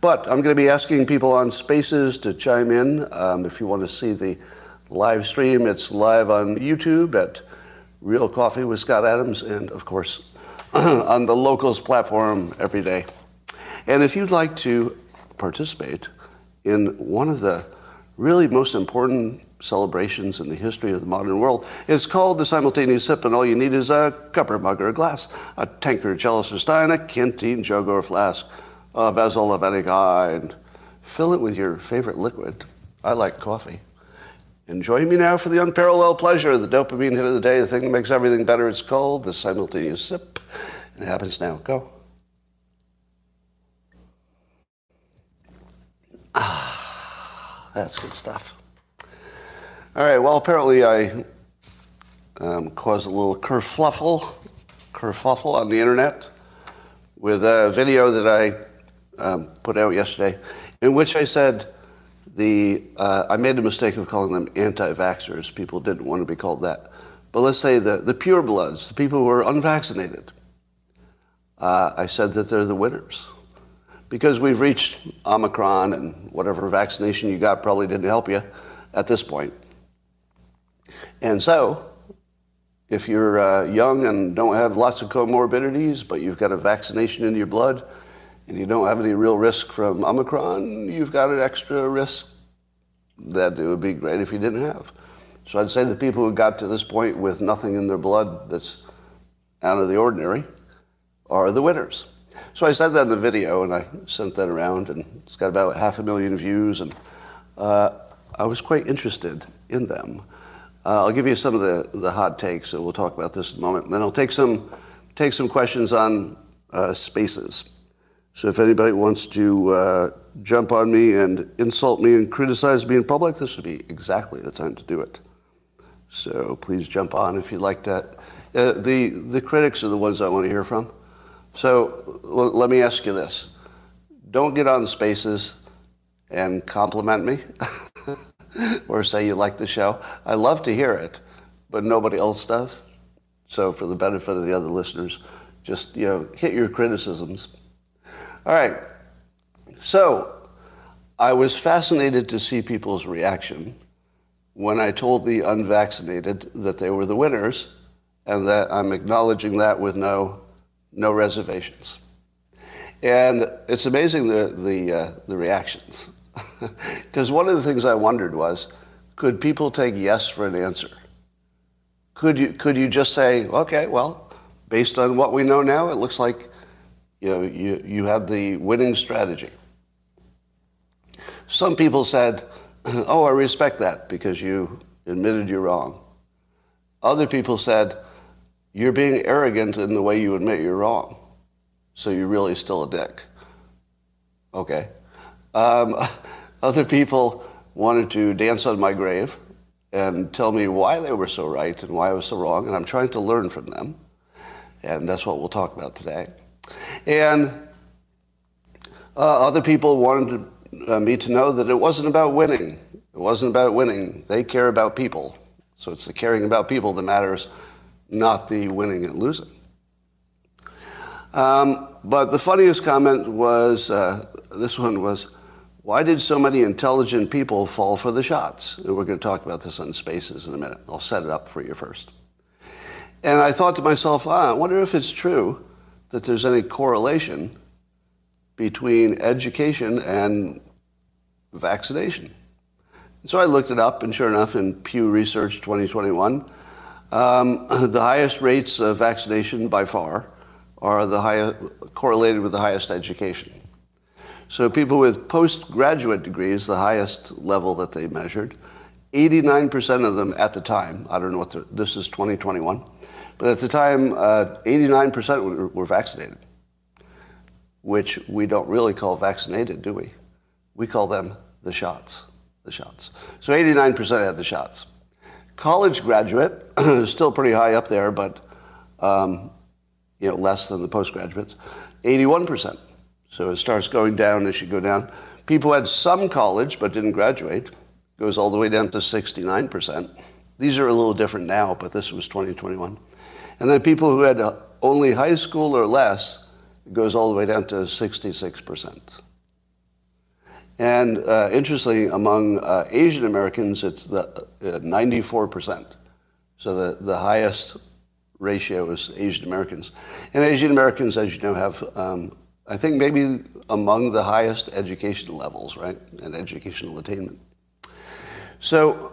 But I'm going to be asking people on Spaces to chime in. Um, if you want to see the live stream, it's live on YouTube at Real Coffee with Scott Adams, and of course on the Locals platform every day. And if you'd like to participate in one of the really most important celebrations in the history of the modern world. It's called the simultaneous sip, and all you need is a cup or mug or a glass, a tankard, chalice or stein, a canteen, jug or flask, a vessel of any kind. Fill it with your favorite liquid. I like coffee. And join me now for the unparalleled pleasure, the dopamine hit of the day, the thing that makes everything better. It's called the simultaneous sip. It happens now. Go. Ah, that's good stuff. All right, well, apparently I um, caused a little kerfluffle, kerfuffle on the internet with a video that I um, put out yesterday in which I said the, uh, I made a mistake of calling them anti-vaxxers. People didn't want to be called that. But let's say the, the purebloods, the people who are unvaccinated, uh, I said that they're the winners. Because we've reached Omicron and whatever vaccination you got probably didn't help you at this point. And so, if you're uh, young and don't have lots of comorbidities, but you've got a vaccination in your blood, and you don't have any real risk from Omicron, you've got an extra risk that it would be great if you didn't have. So I'd say the people who got to this point with nothing in their blood that's out of the ordinary are the winners. So I said that in the video, and I sent that around, and it's got about half a million views, and uh, I was quite interested in them. Uh, I'll give you some of the, the hot takes, and we'll talk about this in a moment. And then I'll take some, take some questions on uh, spaces. So if anybody wants to uh, jump on me and insult me and criticize me in public, this would be exactly the time to do it. So please jump on if you'd like that. Uh, the, the critics are the ones I want to hear from. So l- let me ask you this. Don't get on spaces and compliment me. or say you like the show. I love to hear it, but nobody else does. So for the benefit of the other listeners, just you know, hit your criticisms. All right. So I was fascinated to see people's reaction when I told the unvaccinated that they were the winners and that I'm acknowledging that with no no reservations. And it's amazing the the, uh, the reactions. Because one of the things I wondered was, could people take yes for an answer? Could you, could you just say, okay, well, based on what we know now, it looks like you, know, you, you had the winning strategy. Some people said, oh, I respect that because you admitted you're wrong. Other people said, you're being arrogant in the way you admit you're wrong. So you're really still a dick. Okay. Um, other people wanted to dance on my grave and tell me why they were so right and why I was so wrong, and I'm trying to learn from them. And that's what we'll talk about today. And uh, other people wanted to, uh, me to know that it wasn't about winning. It wasn't about winning. They care about people. So it's the caring about people that matters, not the winning and losing. Um, but the funniest comment was uh, this one was, why did so many intelligent people fall for the shots? And we're going to talk about this on spaces in a minute. I'll set it up for you first. And I thought to myself, ah, I wonder if it's true that there's any correlation between education and vaccination. So I looked it up, and sure enough, in Pew Research 2021, um, the highest rates of vaccination by far are the highest, correlated with the highest education. So people with postgraduate degrees, the highest level that they measured, 89% of them at the time, I don't know what the, this is 2021, but at the time, uh, 89% were, were vaccinated, which we don't really call vaccinated, do we? We call them the shots, the shots. So 89% had the shots. College graduate still pretty high up there, but um, you know less than the postgraduates. 81%. So it starts going down as you go down. People had some college but didn't graduate. Goes all the way down to 69%. These are a little different now, but this was 2021. And then people who had only high school or less, it goes all the way down to 66%. And uh, interestingly, among uh, Asian Americans, it's the, uh, 94%. So the, the highest ratio is Asian Americans. And Asian Americans, as you know, have, um, I think, maybe among the highest education levels, right, and educational attainment. So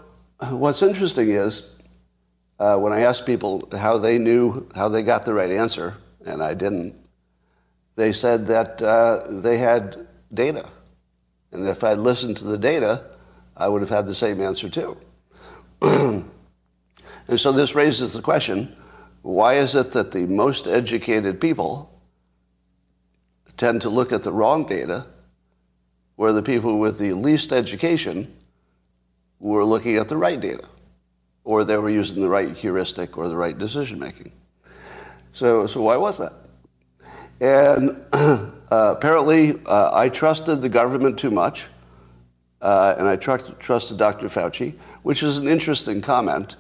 what's interesting is uh, when I asked people how they knew, how they got the right answer, and I didn't, they said that uh, they had data. And if I'd listened to the data, I would have had the same answer too. and so this raises the question why is it that the most educated people tend to look at the wrong data, where the people with the least education were looking at the right data, or they were using the right heuristic or the right decision making? So, so why was that? And uh, apparently, uh, I trusted the government too much, uh, and I tr- trusted Dr. Fauci, which is an interesting comment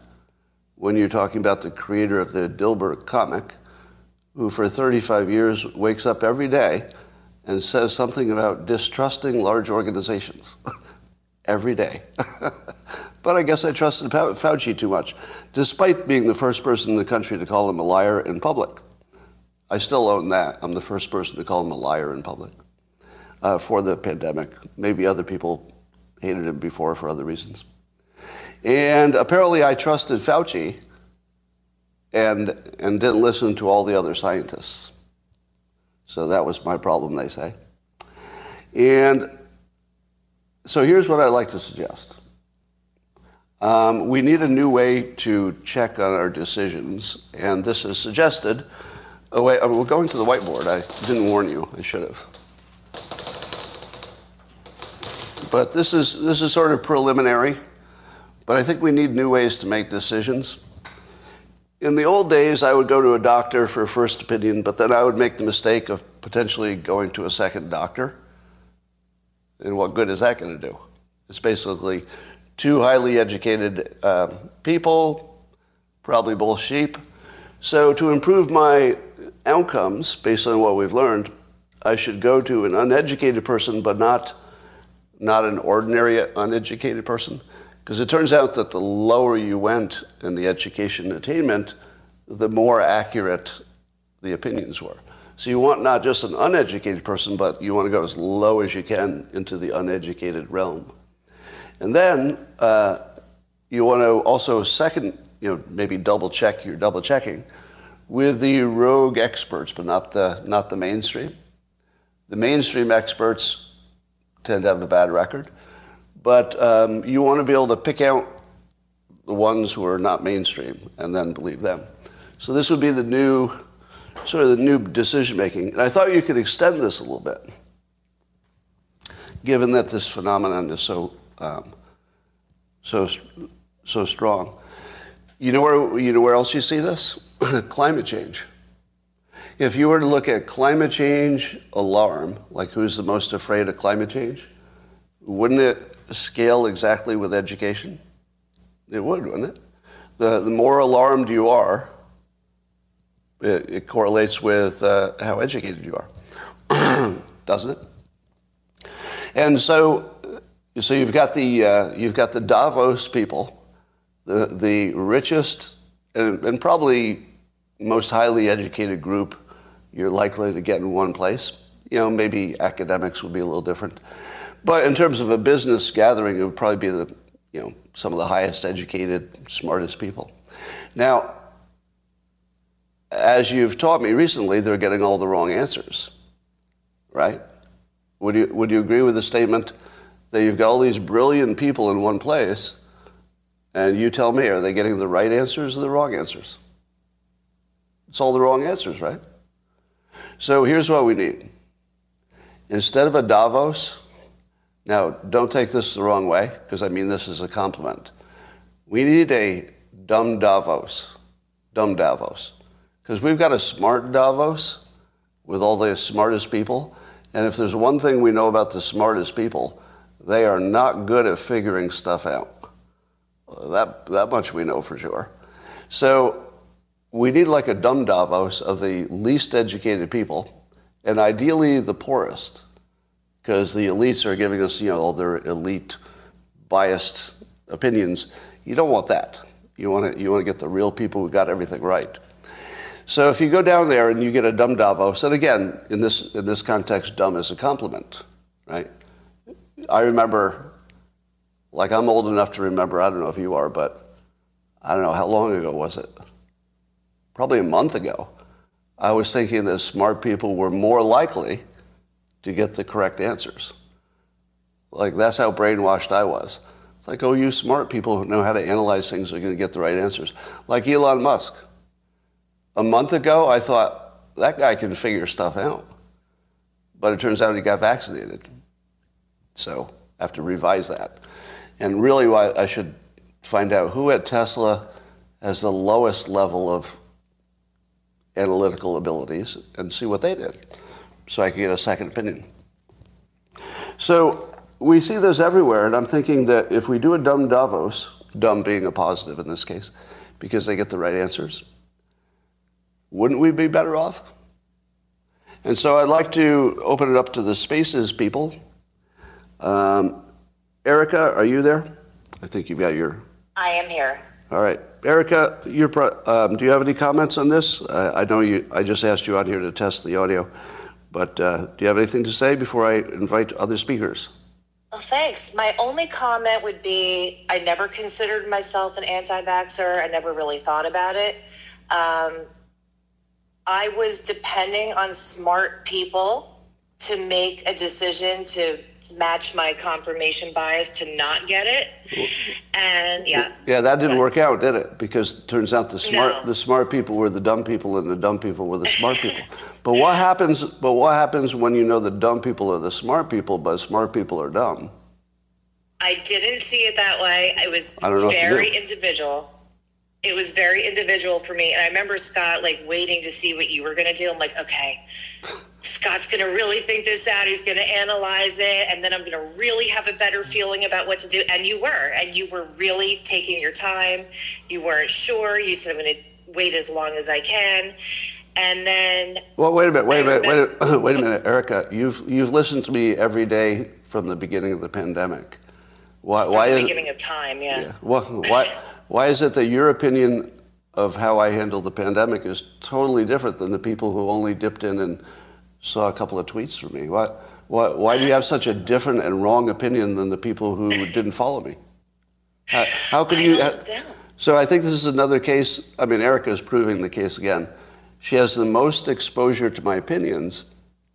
when you're talking about the creator of the Dilbert comic, who for 35 years wakes up every day and says something about distrusting large organizations every day. but I guess I trusted Fauci too much, despite being the first person in the country to call him a liar in public. I still own that. I'm the first person to call him a liar in public uh, for the pandemic. Maybe other people hated him before for other reasons. And apparently, I trusted Fauci and, and didn't listen to all the other scientists. So that was my problem, they say. And so here's what I'd like to suggest. Um, we need a new way to check on our decisions, and this is suggested. Oh, wait, we're going to the whiteboard. I didn't warn you. I should have. But this is, this is sort of preliminary. But I think we need new ways to make decisions. In the old days, I would go to a doctor for a first opinion, but then I would make the mistake of potentially going to a second doctor. And what good is that going to do? It's basically two highly educated uh, people, probably both sheep. So, to improve my outcomes based on what we've learned, I should go to an uneducated person, but not, not an ordinary uneducated person. Because it turns out that the lower you went in the education attainment, the more accurate the opinions were. So you want not just an uneducated person, but you want to go as low as you can into the uneducated realm. And then uh, you want to also second, you know, maybe double check your double checking with the rogue experts, but not the not the mainstream. The mainstream experts tend to have a bad record. But um, you want to be able to pick out the ones who are not mainstream and then believe them. So this would be the new, sort of the new decision making. And I thought you could extend this a little bit, given that this phenomenon is so, um, so, so strong. You know where you know where else you see this? climate change. If you were to look at climate change alarm, like who's the most afraid of climate change, wouldn't it scale exactly with education? It would, wouldn't it? The, the more alarmed you are, it, it correlates with uh, how educated you are, doesn't it? And so, so you've got the uh, you've got the Davos people, the the richest and, and probably most highly educated group you're likely to get in one place. You know, maybe academics would be a little different. But in terms of a business gathering, it would probably be the, you know, some of the highest educated, smartest people. Now, as you've taught me recently, they're getting all the wrong answers, right? Would you, would you agree with the statement that you've got all these brilliant people in one place, and you tell me, are they getting the right answers or the wrong answers? It's all the wrong answers, right? So here's what we need. Instead of a Davos, now, don't take this the wrong way, because I mean this as a compliment. We need a dumb Davos, dumb Davos, because we've got a smart Davos with all the smartest people. And if there's one thing we know about the smartest people, they are not good at figuring stuff out. That, that much we know for sure. So we need like a dumb Davos of the least educated people, and ideally the poorest because the elites are giving us, you know, all their elite biased opinions. You don't want that. You want to you want to get the real people who got everything right. So if you go down there and you get a dumb Davos, and again, in this in this context, dumb is a compliment, right? I remember, like I'm old enough to remember. I don't know if you are, but I don't know how long ago was it. Probably a month ago. I was thinking that smart people were more likely to get the correct answers. Like that's how brainwashed I was. It's like, oh, you smart people who know how to analyze things are going to get the right answers. Like Elon Musk. A month ago, I thought that guy can figure stuff out. But it turns out he got vaccinated. So I have to revise that. And really, I should find out who at Tesla has the lowest level of analytical abilities and see what they did so I could get a second opinion. So we see this everywhere, and I'm thinking that if we do a dumb Davos, dumb being a positive in this case, because they get the right answers, wouldn't we be better off? And so I'd like to open it up to the spaces people. Um, Erica, are you there? I think you've got your. I am here. All right, Erica, pro- um, do you have any comments on this? I know you. I just asked you out here to test the audio. But uh, do you have anything to say before I invite other speakers? Well, thanks. My only comment would be I never considered myself an anti vaxxer. I never really thought about it. Um, I was depending on smart people to make a decision to match my confirmation bias to not get it. And yeah. Yeah, that didn't work out, did it? Because it turns out the smart no. the smart people were the dumb people and the dumb people were the smart people. But what happens but what happens when you know the dumb people are the smart people but smart people are dumb? I didn't see it that way. It was very individual. It was very individual for me. And I remember Scott like waiting to see what you were going to do. I'm like, okay, Scott's going to really think this out. He's going to analyze it. And then I'm going to really have a better feeling about what to do. And you were. And you were really taking your time. You weren't sure. You said, I'm going to wait as long as I can. And then. Well, wait a minute. Wait a minute. Wait a, wait a minute, Erica. You've, you've listened to me every day from the beginning of the pandemic. Why, why the beginning of time, yeah. yeah. Well, why, why is it that your opinion of how I handled the pandemic is totally different than the people who only dipped in and saw a couple of tweets from me. Why, why, why do you have such a different and wrong opinion than the people who didn't follow me? How, how could you? so I think this is another case. I mean, Erica is proving the case again. She has the most exposure to my opinions,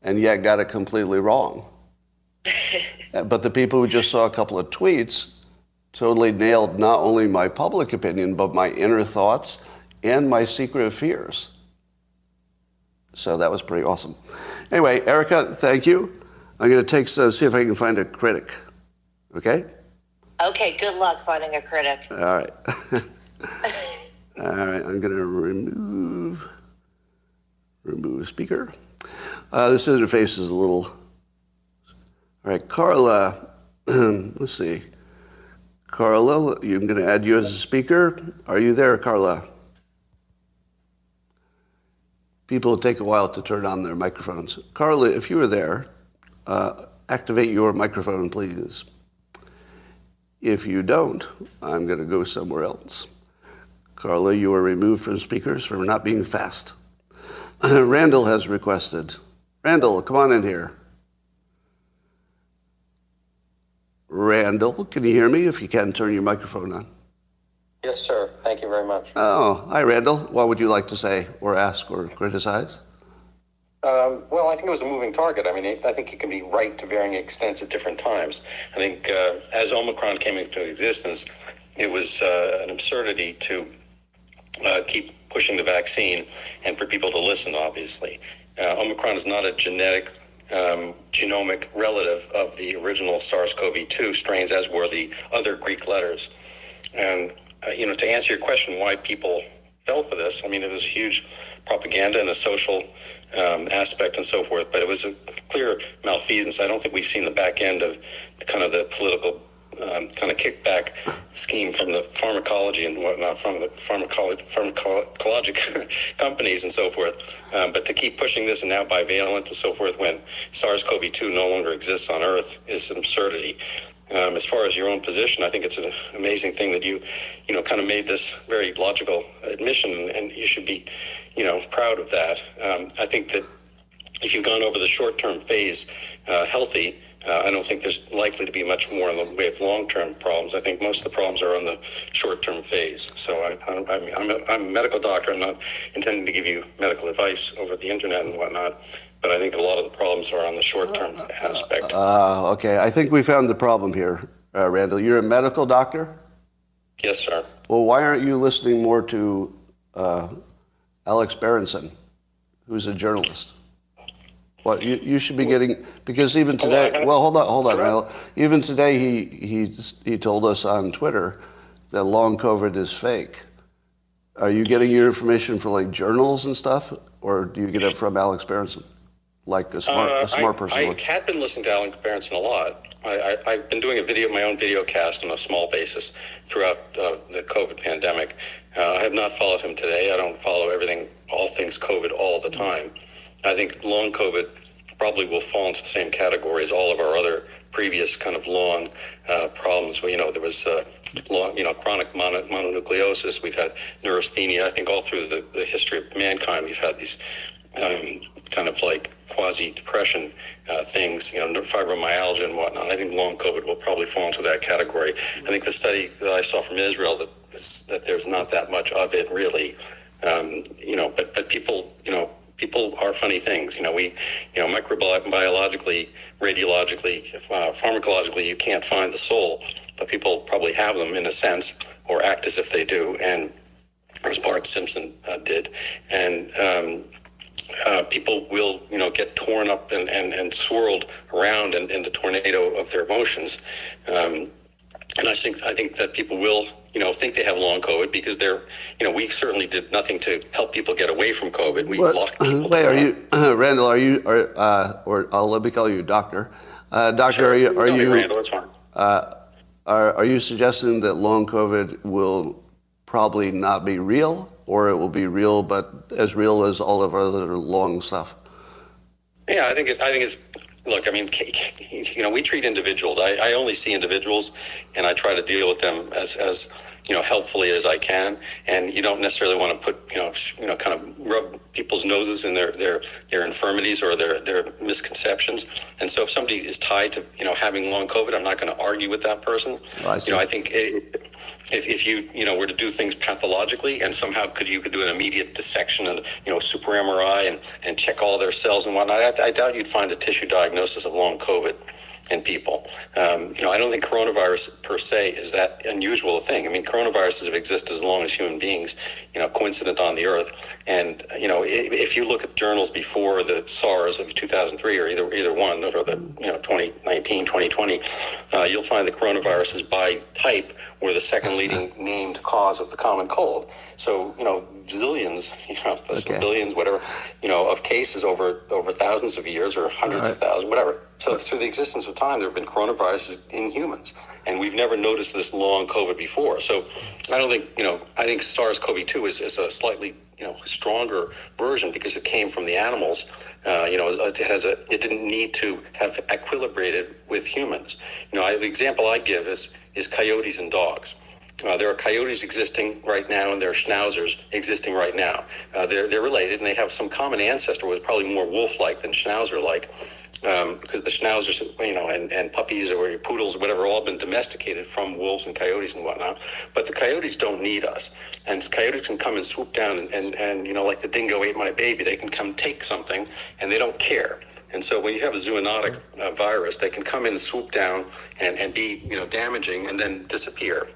and yet got it completely wrong. but the people who just saw a couple of tweets totally nailed not only my public opinion, but my inner thoughts and my secret fears. So that was pretty awesome. Anyway, Erica, thank you. I'm going to take so see if I can find a critic. Okay? Okay, good luck finding a critic. All right. All right, I'm going to remove remove speaker. Uh, this interface is a little. All right, Carla. let's see. Carla, I'm going to add you as a speaker. Are you there, Carla? People take a while to turn on their microphones. Carla, if you were there, uh, activate your microphone, please. If you don't, I'm going to go somewhere else. Carla, you are removed from speakers for not being fast. Randall has requested. Randall, come on in here. Randall, can you hear me? If you can, turn your microphone on. Yes, sir. Thank you very much. Oh, hi, Randall. What would you like to say or ask or criticize? Um, well, I think it was a moving target. I mean, I think it can be right to varying extents at different times. I think uh, as Omicron came into existence, it was uh, an absurdity to uh, keep pushing the vaccine and for people to listen, obviously. Uh, Omicron is not a genetic um, genomic relative of the original SARS CoV 2 strains, as were the other Greek letters. And uh, you know, to answer your question, why people fell for this, I mean, it was huge propaganda and a social um, aspect and so forth, but it was a clear malfeasance. I don't think we've seen the back end of the, kind of the political um, kind of kickback scheme from the pharmacology and whatnot, from the pharmacology, pharmacologic companies and so forth. Um, but to keep pushing this and now bivalent and so forth when SARS-CoV-2 no longer exists on Earth is an absurdity. Um, as far as your own position, I think it's an amazing thing that you, you know, kind of made this very logical admission, and you should be, you know, proud of that. Um, I think that if you've gone over the short-term phase uh, healthy, uh, I don't think there's likely to be much more in the way of long-term problems. I think most of the problems are on the short-term phase. So I, I, I mean, I'm, a, I'm a medical doctor. I'm not intending to give you medical advice over the internet and whatnot, but I think a lot of the problems are on the short-term aspect. Uh, okay, I think we found the problem here, uh, Randall. You're a medical doctor. Yes, sir. Well, why aren't you listening more to uh, Alex Berenson, who's a journalist? Well, you, you should be getting because even today. Well, hold on, hold on. Sure. Even today, he he he told us on Twitter that long COVID is fake. Are you getting your information from like journals and stuff, or do you get it from Alex Berenson, like a smart uh, a smart I, person? I had been listening to Alan Berenson a lot. I, I, have been doing a video, my own video cast on a small basis throughout uh, the COVID pandemic. Uh, I have not followed him today. I don't follow everything, all things COVID, all the time. I think long COVID probably will fall into the same category as all of our other previous kind of long uh, problems. Well, you know, there was uh, long, you know, chronic mono- mononucleosis. We've had neurasthenia. I think all through the, the history of mankind, we've had these um, kind of like quasi depression uh, things, you know, fibromyalgia and whatnot. I think long COVID will probably fall into that category. I think the study that I saw from Israel that that there's not that much of it really. Um, you know, but but people, you know, people are funny things. You know, we, you know, microbiologically, radiologically, uh, pharmacologically, you can't find the soul, but people probably have them in a sense, or act as if they do, and as Bart Simpson uh, did, and. Um, uh, people will, you know, get torn up and, and, and swirled around in, in the tornado of their emotions. Um, and I think I think that people will you know think they have long COVID because they're you know we certainly did nothing to help people get away from COVID. We what, locked people. Wait, are you uh, Randall? Are you are, uh, or I'll let me call you doctor? Uh, doctor, sure. are you are you Randall? It's fine. Uh, are are you suggesting that long COVID will probably not be real, or it will be real but as real as all of our other long stuff? Yeah, I think it, I think it's look, I mean, you know, we treat individuals. I, I only see individuals, and I try to deal with them as as you know helpfully as I can. And you don't necessarily want to put you know you know kind of rub people's noses in their their their infirmities or their their misconceptions. And so if somebody is tied to you know having long COVID, I'm not going to argue with that person. Oh, you know, I think it, if if you you know were to do things pathologically and somehow could you could do an immediate dissection and you know super MRI and and check all their cells and whatnot, I, I doubt you'd find a tissue diagnosis of long COVID in people. Um, you know, I don't think coronavirus per se is that unusual a thing. I mean, coronaviruses have existed as long as human beings, you know, coincident on the earth. And, you know, if you look at the journals before the SARS of 2003 or either either one or the, you know, 2019, 2020, uh, you'll find the coronaviruses by type were the second leading named cause of the common cold. So, you know, zillions, you know, okay. billions, whatever, you know, of cases over over thousands of years or hundreds right. of thousands, whatever. So through the existence of time, there have been coronaviruses in humans, and we've never noticed this long COVID before. So I don't think, you know, I think SARS-CoV-2 is, is a slightly you know stronger version because it came from the animals. Uh, you know, it has a it didn't need to have equilibrated with humans. You know, I, the example I give is is coyotes and dogs. Uh, there are coyotes existing right now, and there are schnauzers existing right now. Uh, they're they're related, and they have some common ancestor, was probably more wolf-like than schnauzer-like um, because the schnauzers, you know, and, and puppies or poodles, or whatever, all been domesticated from wolves and coyotes and whatnot. But the coyotes don't need us, and coyotes can come and swoop down and, and, and you know, like the dingo ate my baby, they can come take something, and they don't care. And so when you have a zoonotic uh, virus, they can come in and swoop down and, and be, you know, damaging and then disappear.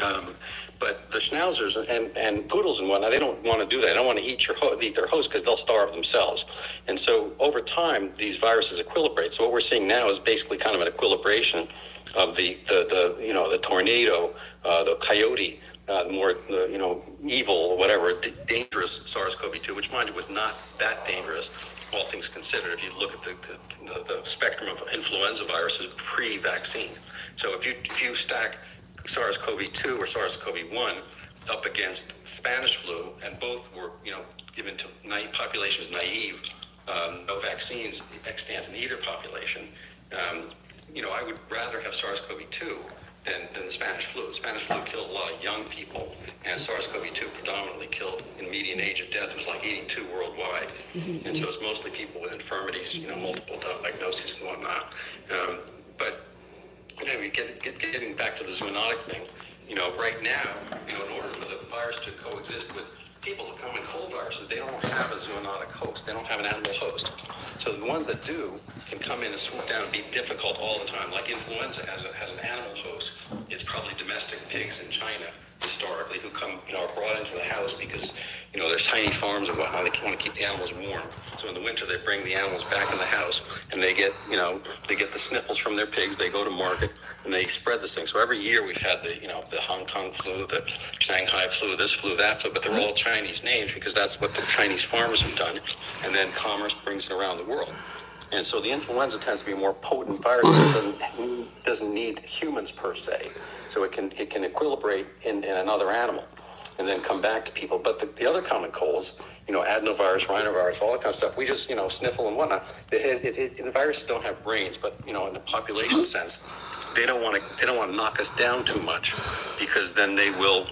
Um, but the schnauzers and, and poodles and whatnot, they don't want to do that. They don't want to eat your ho- eat their host because they'll starve themselves. And so over time, these viruses equilibrate. So what we're seeing now is basically kind of an equilibration of the the, the you know the tornado, uh, the coyote, uh, more the you know evil or whatever d- dangerous SARS-CoV-2, which mind you was not that dangerous all things considered, if you look at the, the, the spectrum of influenza viruses pre-vaccine. So if you if you stack SARS-CoV-2 or SARS-CoV-1 up against Spanish flu, and both were you know given to naive populations naive, um, no vaccines extant in either population. Um, you know, I would rather have SARS-CoV-2 than, than the Spanish flu. The Spanish flu killed a lot of young people, and SARS-CoV-2 predominantly killed in median age of death was like 82 worldwide, mm-hmm. and so it's mostly people with infirmities, you know, multiple diagnoses and whatnot. Um, but know, get, get, getting back to the zoonotic thing, you know, right now, you know, in order for the virus to coexist with people who come in cold viruses, they don't have a zoonotic host. They don't have an animal host. So the ones that do can come in and swoop down and be difficult all the time. Like influenza has, a, has an animal host. It's probably domestic pigs in China historically who come, you know, are brought into the house because, you know, there's tiny farms and whatnot. They want to keep the animals warm. So in the winter, they bring the animals back in the house and they get, you know, they get the sniffles from their pigs. They go to market and they spread this thing. So every year we've had the, you know, the Hong Kong flu, the Shanghai flu, this flu, that flu, but they're all Chinese names because that's what the Chinese farmers have done. And then commerce brings it around the world. And so the influenza tends to be a more potent virus. It doesn't, doesn't need humans per se. So it can, it can equilibrate in, in another animal and then come back to people. But the, the other common colds, you know, adenovirus, rhinovirus, all that kind of stuff, we just, you know, sniffle and whatnot. It, it, it, the viruses don't have brains, but, you know, in the population sense, they don't want to, they don't want to knock us down too much because then they will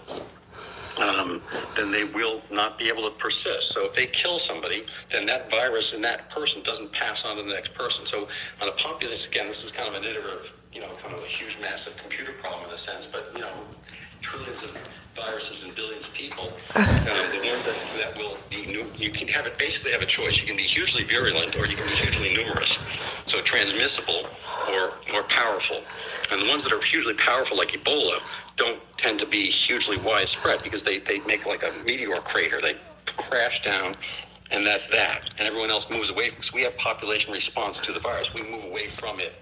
um, then they will not be able to persist. So if they kill somebody, then that virus in that person doesn't pass on to the next person. So on a population, again, this is kind of an iterative, you know, kind of a huge, massive computer problem in a sense, but, you know, trillions of viruses and billions of people, um, the ones that, that will be, new, you can have it basically have a choice. You can be hugely virulent or you can be hugely numerous. So transmissible or more powerful. And the ones that are hugely powerful, like Ebola, don't tend to be hugely widespread because they, they make like a meteor crater. They crash down, and that's that. And everyone else moves away from. So we have population response to the virus. We move away from it.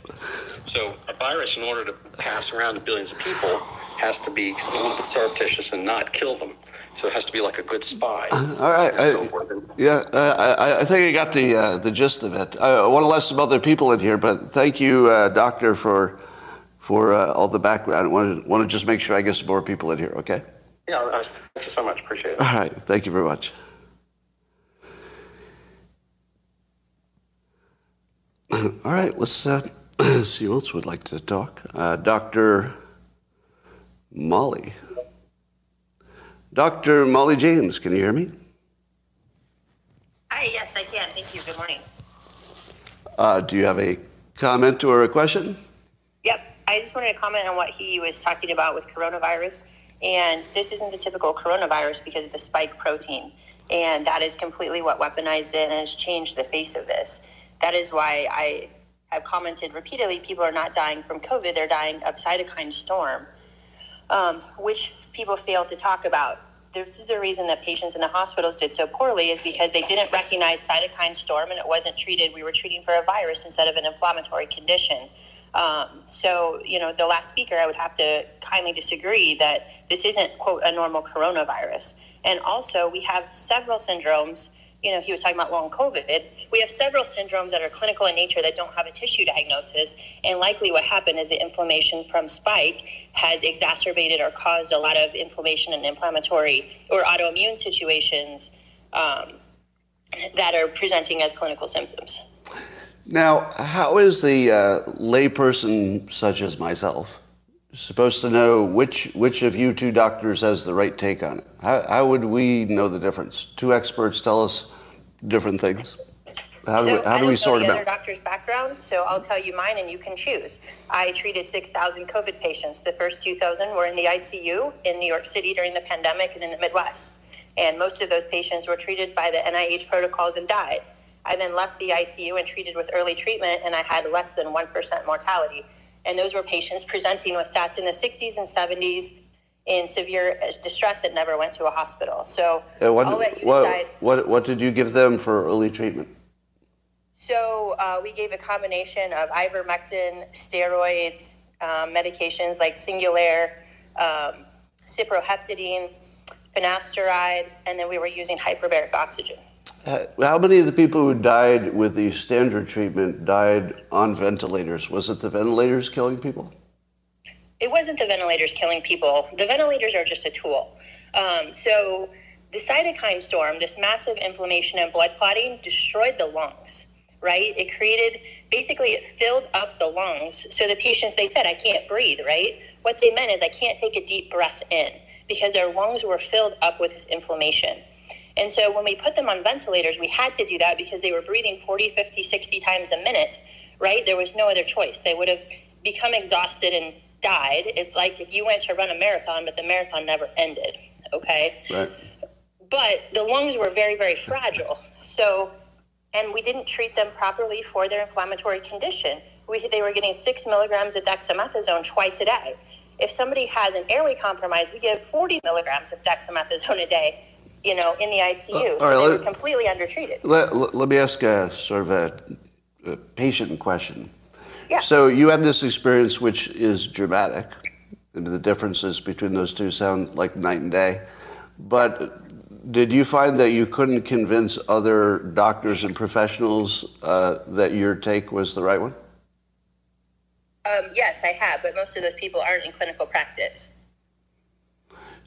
So a virus, in order to pass around to billions of people, has to be a little bit surreptitious and not kill them. So it has to be like a good spy. Uh, all right. I, so yeah, uh, I, I, think I got the uh, the gist of it. I want to let some other people in here, but thank you, uh, Doctor, for for uh, all the background. I want to, want to just make sure I get some more people in here, okay? Yeah, thank you so much. Appreciate it. All right. Thank you very much. All right, let's uh, see who else would like to talk. Uh, Dr. Molly. Dr. Molly James, can you hear me? Hi, yes, I can. Thank you. Good morning. Uh, do you have a comment or a question? Yep. I just wanted to comment on what he was talking about with coronavirus. And this isn't the typical coronavirus because of the spike protein. And that is completely what weaponized it and has changed the face of this. That is why I have commented repeatedly people are not dying from COVID, they're dying of cytokine storm, um, which people fail to talk about. This is the reason that patients in the hospitals did so poorly is because they didn't recognize cytokine storm and it wasn't treated. We were treating for a virus instead of an inflammatory condition. Um, so, you know, the last speaker, I would have to kindly disagree that this isn't, quote, a normal coronavirus. And also, we have several syndromes. You know, he was talking about long COVID. We have several syndromes that are clinical in nature that don't have a tissue diagnosis. And likely what happened is the inflammation from spike has exacerbated or caused a lot of inflammation and inflammatory or autoimmune situations um, that are presenting as clinical symptoms. Now, how is the uh, layperson such as myself supposed to know which which of you two doctors has the right take on it? How, how would we know the difference? Two experts tell us different things. How do, so we, how do we sort them out? doctor's background, so I'll tell you mine, and you can choose. I treated 6,000 COVID patients. The first 2,000 were in the ICU in New York City during the pandemic and in the Midwest. And most of those patients were treated by the NIH protocols and died. I then left the ICU and treated with early treatment, and I had less than 1% mortality. And those were patients presenting with SATs in the 60s and 70s in severe distress that never went to a hospital. So what, I'll let you what, decide. What, what did you give them for early treatment? So uh, we gave a combination of ivermectin, steroids, um, medications like Singulair, um, cyproheptadine, finasteride, and then we were using hyperbaric oxygen. How many of the people who died with the standard treatment died on ventilators? Was it the ventilators killing people? It wasn't the ventilators killing people. The ventilators are just a tool. Um, so the cytokine storm, this massive inflammation and blood clotting, destroyed the lungs. Right? It created basically it filled up the lungs. So the patients they said, "I can't breathe." Right? What they meant is, "I can't take a deep breath in," because their lungs were filled up with this inflammation. And so when we put them on ventilators, we had to do that because they were breathing 40, 50, 60 times a minute, right? There was no other choice. They would have become exhausted and died. It's like if you went to run a marathon, but the marathon never ended, okay? Right. But the lungs were very, very fragile. So, and we didn't treat them properly for their inflammatory condition. We, they were getting six milligrams of dexamethasone twice a day. If somebody has an airway compromise, we give 40 milligrams of dexamethasone a day you know, in the ICU. Uh, so they were completely undertreated. Let, let, let, me ask a sort of a, a, patient question. Yeah. So you had this experience which is dramatic. And the differences between those two sound like night and day. But did you find that you couldn't convince other doctors and professionals uh, that your take was the right one? Um, yes, I have, but most of those people aren't in clinical practice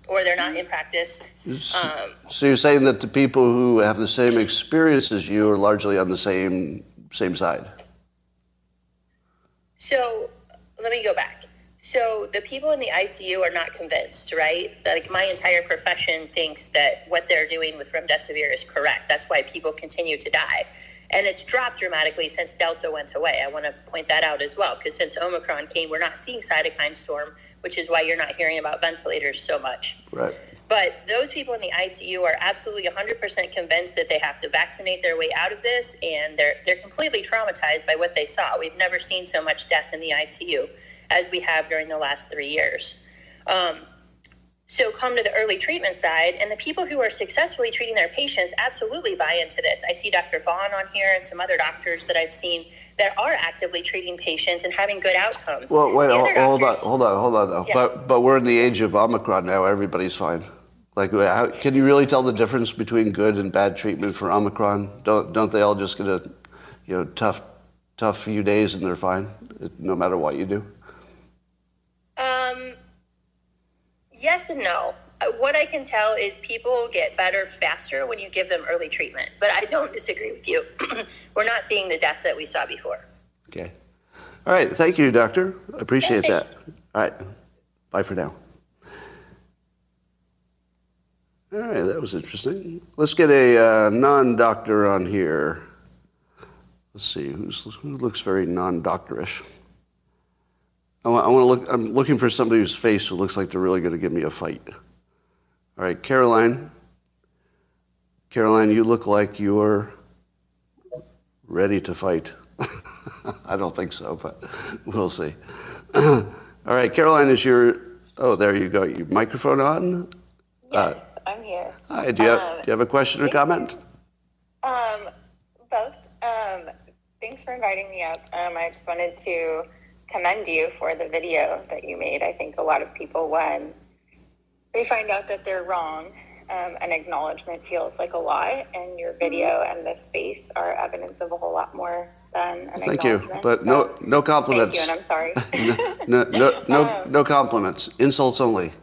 or they're not in practice. Um, so you're saying that the people who have the same experience as you are largely on the same same side. So let me go back. So the people in the ICU are not convinced, right? Like my entire profession thinks that what they're doing with remdesivir is correct. That's why people continue to die. And it's dropped dramatically since Delta went away. I want to point that out as well, because since Omicron came, we're not seeing cytokine storm, which is why you're not hearing about ventilators so much. Right. But those people in the ICU are absolutely 100% convinced that they have to vaccinate their way out of this, and they're they're completely traumatized by what they saw. We've never seen so much death in the ICU as we have during the last three years. Um, so come to the early treatment side, and the people who are successfully treating their patients absolutely buy into this. I see Dr. Vaughn on here and some other doctors that I've seen that are actively treating patients and having good outcomes. Well, wait, hold, hold on, hold on, hold on, though. Yeah. But but we're in the age of Omicron now. Everybody's fine. Like, how, can you really tell the difference between good and bad treatment for Omicron? Don't don't they all just get a, you know, tough tough few days and they're fine, no matter what you do? Um yes and no. Uh, what I can tell is people get better faster when you give them early treatment. But I don't disagree with you. We're not seeing the death that we saw before. Okay. All right. Thank you, doctor. I appreciate yeah, that. All right. Bye for now. All right, that was interesting. Let's get a uh, non-doctor on here. Let's see who's, who looks very non-doctorish. I want, I want to look. I'm looking for somebody whose face who looks like they're really going to give me a fight. All right, Caroline. Caroline, you look like you're ready to fight. I don't think so, but we'll see. All right, Caroline, is your oh there you go. Your microphone on? Yes, uh, I'm here. Hi. Do you, have, um, do you have a question or comment? Um, both. Um, thanks for inviting me up. Um, I just wanted to commend you for the video that you made. I think a lot of people, when they find out that they're wrong, um, an acknowledgement feels like a lot, and your video and this space are evidence of a whole lot more than an acknowledgement. Thank you, but so, no, no compliments. Thank you, and I'm sorry. no, no, no, um, no, compliments. Insults only.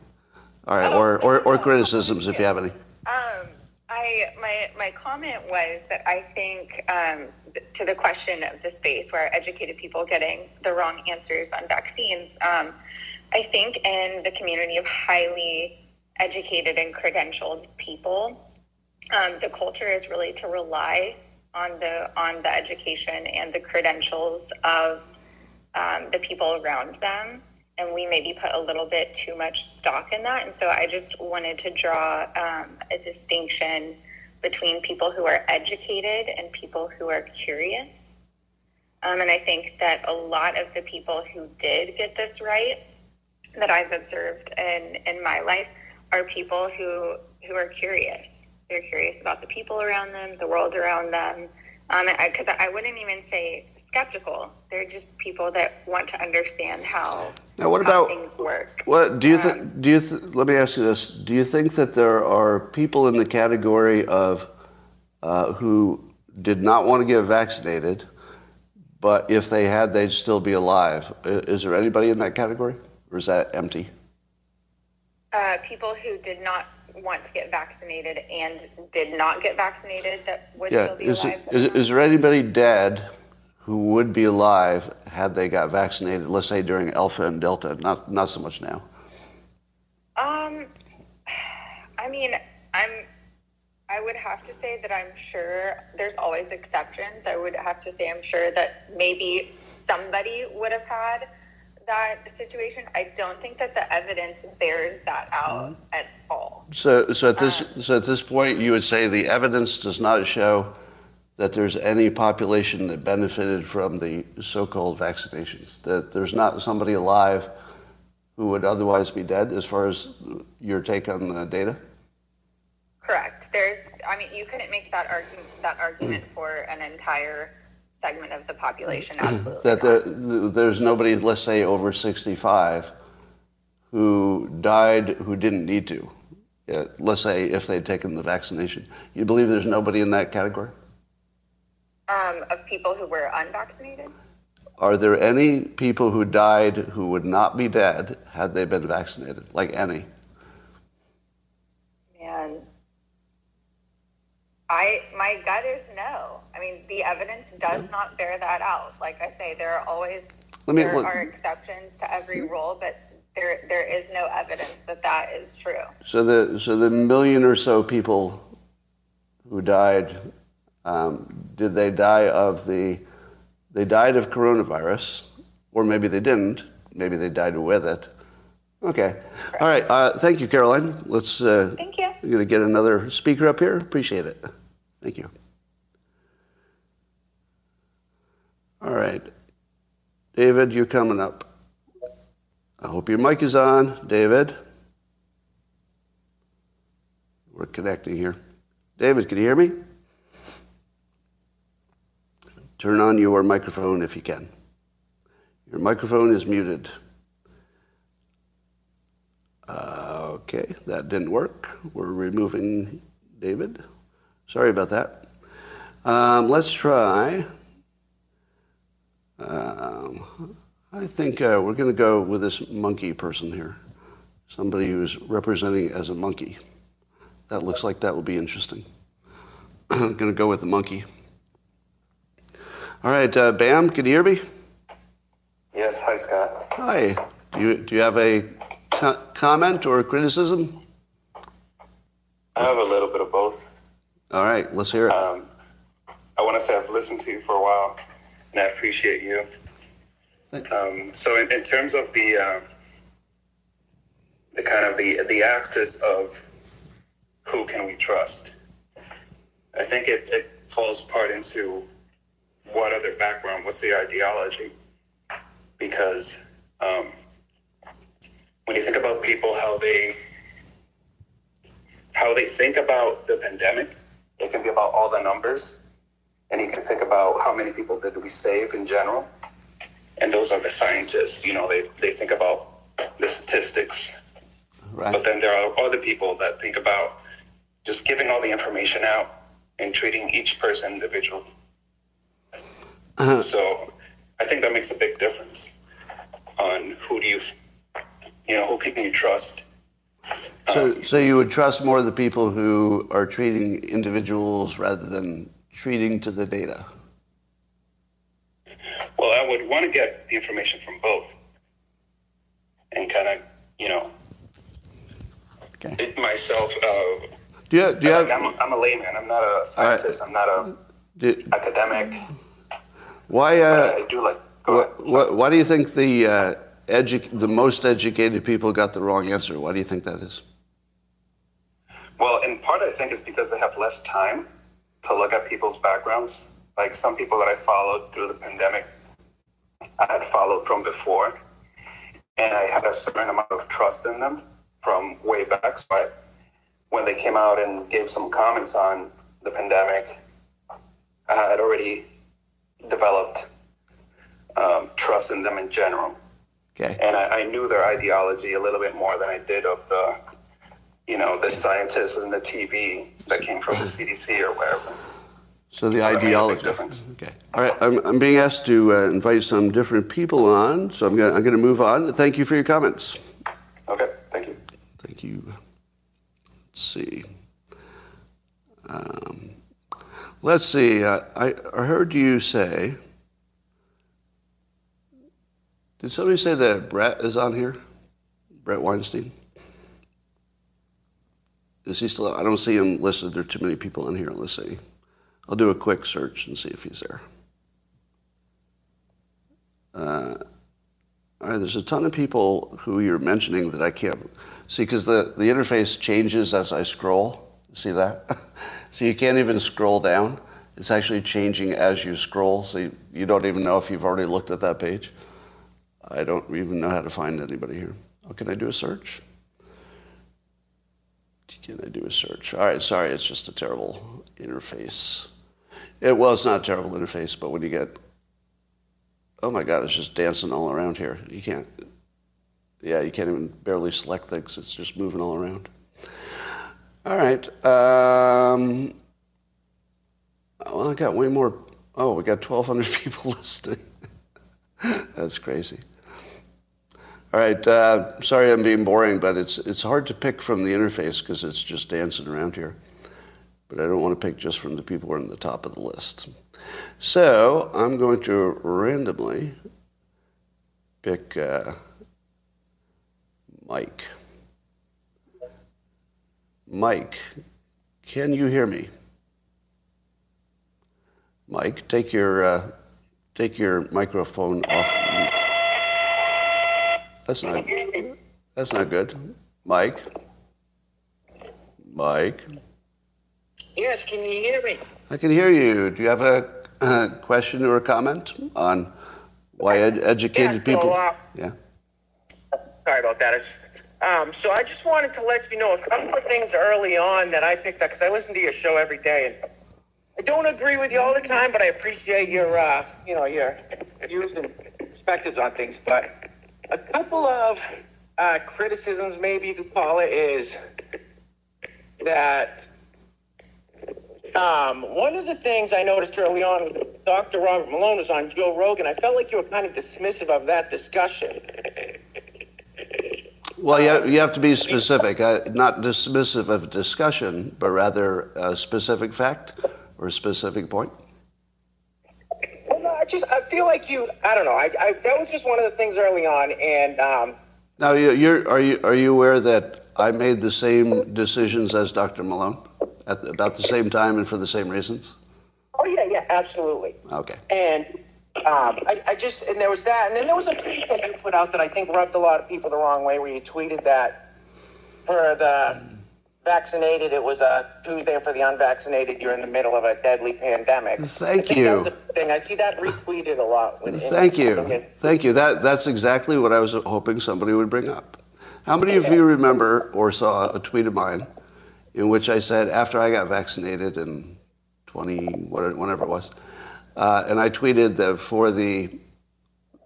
All right, oh, or, or, or criticisms if you have any. Um, I my my comment was that I think um, to the question of the space where educated people getting the wrong answers on vaccines. Um, I think in the community of highly educated and credentialed people, um, the culture is really to rely on the on the education and the credentials of um, the people around them and we maybe put a little bit too much stock in that. And so I just wanted to draw um, a distinction between people who are educated and people who are curious. Um, and I think that a lot of the people who did get this right that I've observed in, in my life are people who, who are curious. They're curious about the people around them, the world around them. Because um, I, I wouldn't even say skeptical. They're just people that want to understand how, now, what how about, things work. What do you um, think? Do you th- let me ask you this? Do you think that there are people in the category of uh, who did not want to get vaccinated, but if they had, they'd still be alive. Is there anybody in that category, or is that empty? Uh, people who did not want to get vaccinated and did not get vaccinated that would yeah. still be is alive. It, is, is there anybody dead who would be alive had they got vaccinated, let's say during Alpha and Delta, not, not so much now? Um, I mean, I'm, I would have to say that I'm sure there's always exceptions. I would have to say I'm sure that maybe somebody would have had that situation. I don't think that the evidence bears that out mm-hmm. at all. So, so at this, um, so at this point, you would say the evidence does not show that there's any population that benefited from the so-called vaccinations. That there's not somebody alive who would otherwise be dead, as far as your take on the data. Correct. There's, I mean, you couldn't make that argument that argument for an entire segment of the population. Absolutely. that there, there's nobody, let's say, over 65 who died who didn't need to. Uh, let's say if they'd taken the vaccination. You believe there's nobody in that category? Um, of people who were unvaccinated? Are there any people who died who would not be dead had they been vaccinated? Like any? Man, I my gut is no. I mean, the evidence does not bear that out. Like I say, there are always me, there are exceptions to every rule, but there there is no evidence that that is true. So the so the million or so people who died um, did they die of the, they died of coronavirus, or maybe they didn't. Maybe they died with it. Okay. All right. Uh, thank you, Caroline. Let's. Uh, thank you. We're going to get another speaker up here. Appreciate it. Thank you. All right. David, you're coming up. I hope your mic is on, David. We're connecting here. David, can you hear me? Turn on your microphone if you can. Your microphone is muted. Uh, okay, that didn't work. We're removing David. Sorry about that. Um, let's try. Um, I think uh, we're going to go with this monkey person here. Somebody who's representing as a monkey. That looks like that will be interesting. I'm going to go with the monkey. All right, uh, Bam, can you hear me? Yes. Hi, Scott. Hi. Do you, do you have a co- comment or criticism? I have a little bit of both. All right, let's hear it. Um, I want to say I've listened to you for a while, and I appreciate you. Um, so, in, in, terms of the uh, the kind of the the axis of who can we trust, I think it, it falls part into what other background, what's the ideology. Because um, when you think about people, how they how they think about the pandemic, it can be about all the numbers, and you can think about how many people did we save in general. And those are the scientists. You know, they they think about the statistics. Right. But then there are other people that think about just giving all the information out and treating each person individually. Uh-huh. So I think that makes a big difference on who do you, you know, who can you trust. So, um, so you would trust more the people who are treating individuals rather than treating to the data. Well, I would want to get the information from both, and kind of, you know, okay. it myself. Uh, do you, do you have, I'm, I'm, a layman. I'm not a scientist. Right. I'm not a do, academic. Why? Uh, do like. Wh- why do you think the uh, edu- the most educated people got the wrong answer? Why do you think that is? Well, in part, I think it's because they have less time to look at people's backgrounds. Like some people that I followed through the pandemic, I had followed from before, and I had a certain amount of trust in them from way back. So I, when they came out and gave some comments on the pandemic, I had already developed um, trust in them in general. Okay. And I, I, knew their ideology a little bit more than I did of the you know, the scientists and the TV that came from the CDC or wherever. So the so ideology. Okay. All right. I'm, I'm being asked to uh, invite some different people on, so I'm going I'm to move on. Thank you for your comments. Okay. Thank you. Thank you. Let's see. Um, let's see. Uh, I, I heard you say. Did somebody say that Bret is on here? Bret Weinstein? Is he still? I don't see him listed. There are too many people on here. Let's see. I'll do a quick search and see if he's there. Uh, all right, there's a ton of people who you're mentioning that I can't see because the, the interface changes as I scroll. See that? so you can't even scroll down. It's actually changing as you scroll, so you, you don't even know if you've already looked at that page. I don't even know how to find anybody here. Oh, can I do a search? Can I do a search? All right, sorry, it's just a terrible interface. It was not a terrible interface, but when you get, oh my God, it's just dancing all around here. You can't, yeah, you can't even barely select things. It's just moving all around. All right. Um, well, I got way more. Oh, we got 1,200 people listening. That's crazy. All right. Uh, sorry I'm being boring, but it's, it's hard to pick from the interface because it's just dancing around here but I don't want to pick just from the people who are in the top of the list. So I'm going to randomly pick uh, Mike. Mike, can you hear me? Mike, take your uh, take your microphone off. That's not that's not good. Mike. Mike. Yes, can you hear me? I can hear you. Do you have a uh, question or a comment on why ed- educated yeah, so, people? Uh, yeah. Sorry about that. Um, so I just wanted to let you know a couple of things early on that I picked up because I listen to your show every day, and I don't agree with you all the time, but I appreciate your, uh, you know, your views and perspectives on things. But a couple of uh, criticisms, maybe you could call it, is that um, one of the things I noticed early on, Dr. Robert Malone was on Joe Rogan. I felt like you were kind of dismissive of that discussion. Well, you have, you have to be specific, uh, not dismissive of discussion, but rather a specific fact or a specific point. Well, no, I just I feel like you. I don't know. I, I that was just one of the things early on, and um, now you, you're are you are you aware that I made the same decisions as Dr. Malone? at the, about the same time and for the same reasons? Oh yeah, yeah, absolutely. Okay. And um, I, I, just and there was that, and then there was a tweet that you put out that I think rubbed a lot of people the wrong way, where you tweeted that for the vaccinated, it was a Tuesday, and for the unvaccinated, you're in the middle of a deadly pandemic. Thank you. thing. I see that retweeted a lot. Thank you. Thank you. That that's exactly what I was hoping somebody would bring up. How many of you remember or saw a tweet of mine in which I said after I got vaccinated in 20 whatever it was, uh, and I tweeted that for the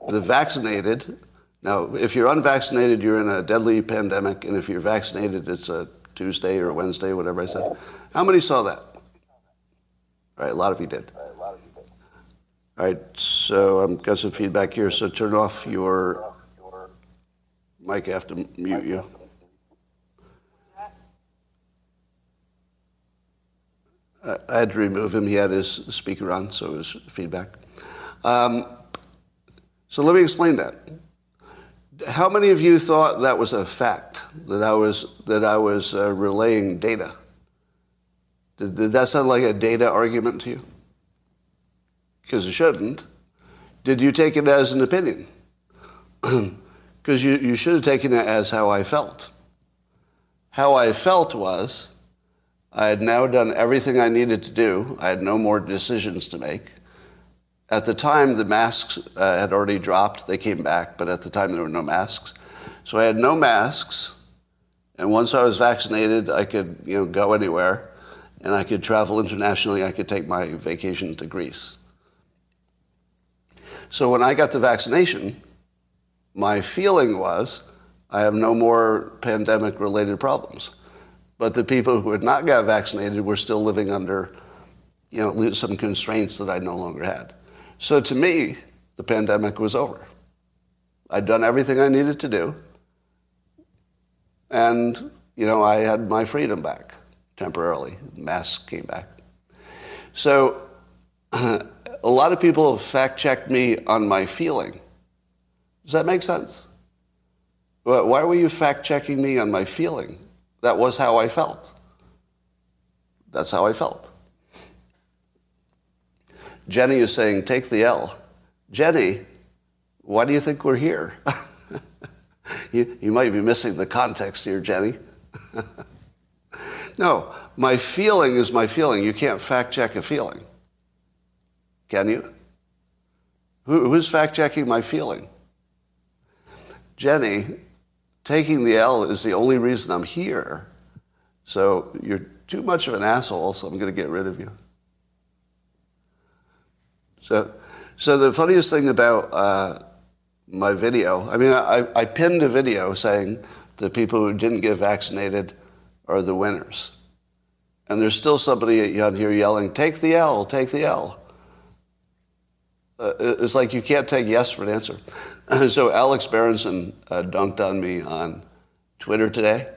the vaccinated. Now, if you're unvaccinated, you're in a deadly pandemic, and if you're vaccinated, it's a Tuesday or Wednesday, whatever I said. How many saw that? All right, a lot of you did. All right, so I've got some feedback here. So turn off your mic. I have to mute you. I had to remove him. He had his speaker on, so it was feedback. Um, so let me explain that. How many of you thought that was a fact that I was that I was uh, relaying data? Did, did that sound like a data argument to you? Because it shouldn't. Did you take it as an opinion? Because you, you should have taken it as how I felt. How I felt was I had now done everything I needed to do. I had no more decisions to make. At the time, the masks uh, had already dropped. They came back, but at the time, there were no masks. So I had no masks. And once I was vaccinated, I could you know, go anywhere and I could travel internationally. I could take my vacation to Greece. So when I got the vaccination, my feeling was I have no more pandemic related problems. But the people who had not got vaccinated were still living under, you know, some constraints that I no longer had. So to me, the pandemic was over. I'd done everything I needed to do, and you know, I had my freedom back temporarily. Masks came back. So a lot of people have fact checked me on my feeling. Does that make sense? Why were you fact checking me on my feeling? That was how I felt. That's how I felt. Jenny is saying, take the L. Jenny, why do you think we're here? you, you might be missing the context here, Jenny. no, my feeling is my feeling. You can't fact check a feeling. Can you? Who, who's fact checking my feeling? Jenny, taking the L is the only reason I'm here. So you're too much of an asshole, so I'm going to get rid of you. So, so the funniest thing about uh, my video, I mean, I, I pinned a video saying the people who didn't get vaccinated are the winners. And there's still somebody out here yelling, take the L, take the L. Uh, it's like you can't take yes for an answer. so Alex Berenson uh, dunked on me on Twitter today,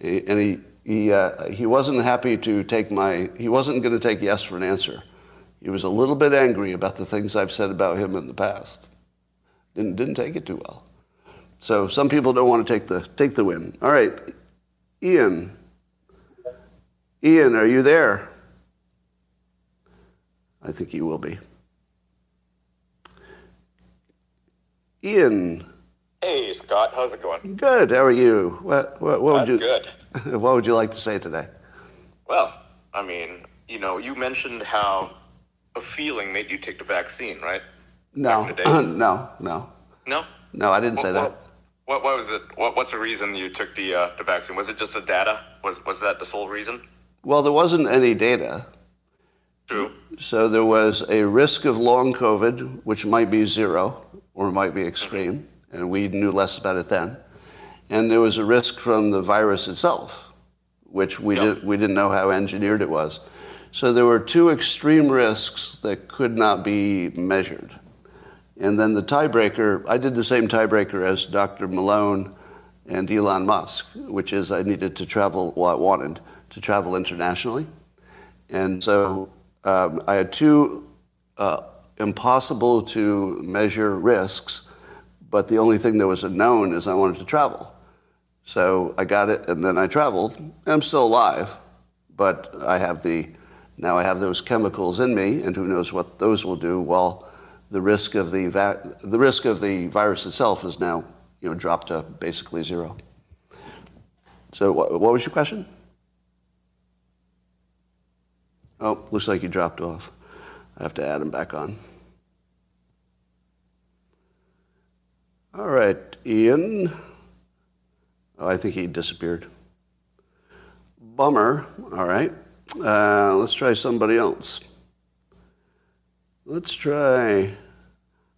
and he he uh, he wasn't happy to take my he wasn't going to take yes for an answer. He was a little bit angry about the things I've said about him in the past. Didn't didn't take it too well. So some people don't want to take the take the win. All right, Ian. Ian, are you there? I think you will be. Ian. Hey, Scott. How's it going? Good. How are you? What, what, what would you? Good. What would you like to say today? Well, I mean, you know, you mentioned how a feeling made you take the vaccine, right? No. no. No. No. No, I didn't say that. What, what was it? What, what's the reason you took the uh, the vaccine? Was it just the data? Was was that the sole reason? Well, there wasn't any data. True. So there was a risk of long COVID, which might be zero or might be extreme, and we knew less about it then. And there was a risk from the virus itself, which we, yep. did, we didn't know how engineered it was. So there were two extreme risks that could not be measured. And then the tiebreaker, I did the same tiebreaker as Dr. Malone and Elon Musk, which is I needed to travel, well, I wanted to travel internationally. And so um, I had two uh, impossible to measure risks, but the only thing that was known is I wanted to travel. So I got it, and then I traveled. I'm still alive, but I have the now I have those chemicals in me, and who knows what those will do. Well, the risk of the va- the risk of the virus itself is now you know dropped to basically zero. So what, what was your question? Oh, looks like you dropped off. I have to add him back on. All right, Ian. Oh, I think he disappeared. Bummer. All right. Uh, let's try somebody else. Let's try.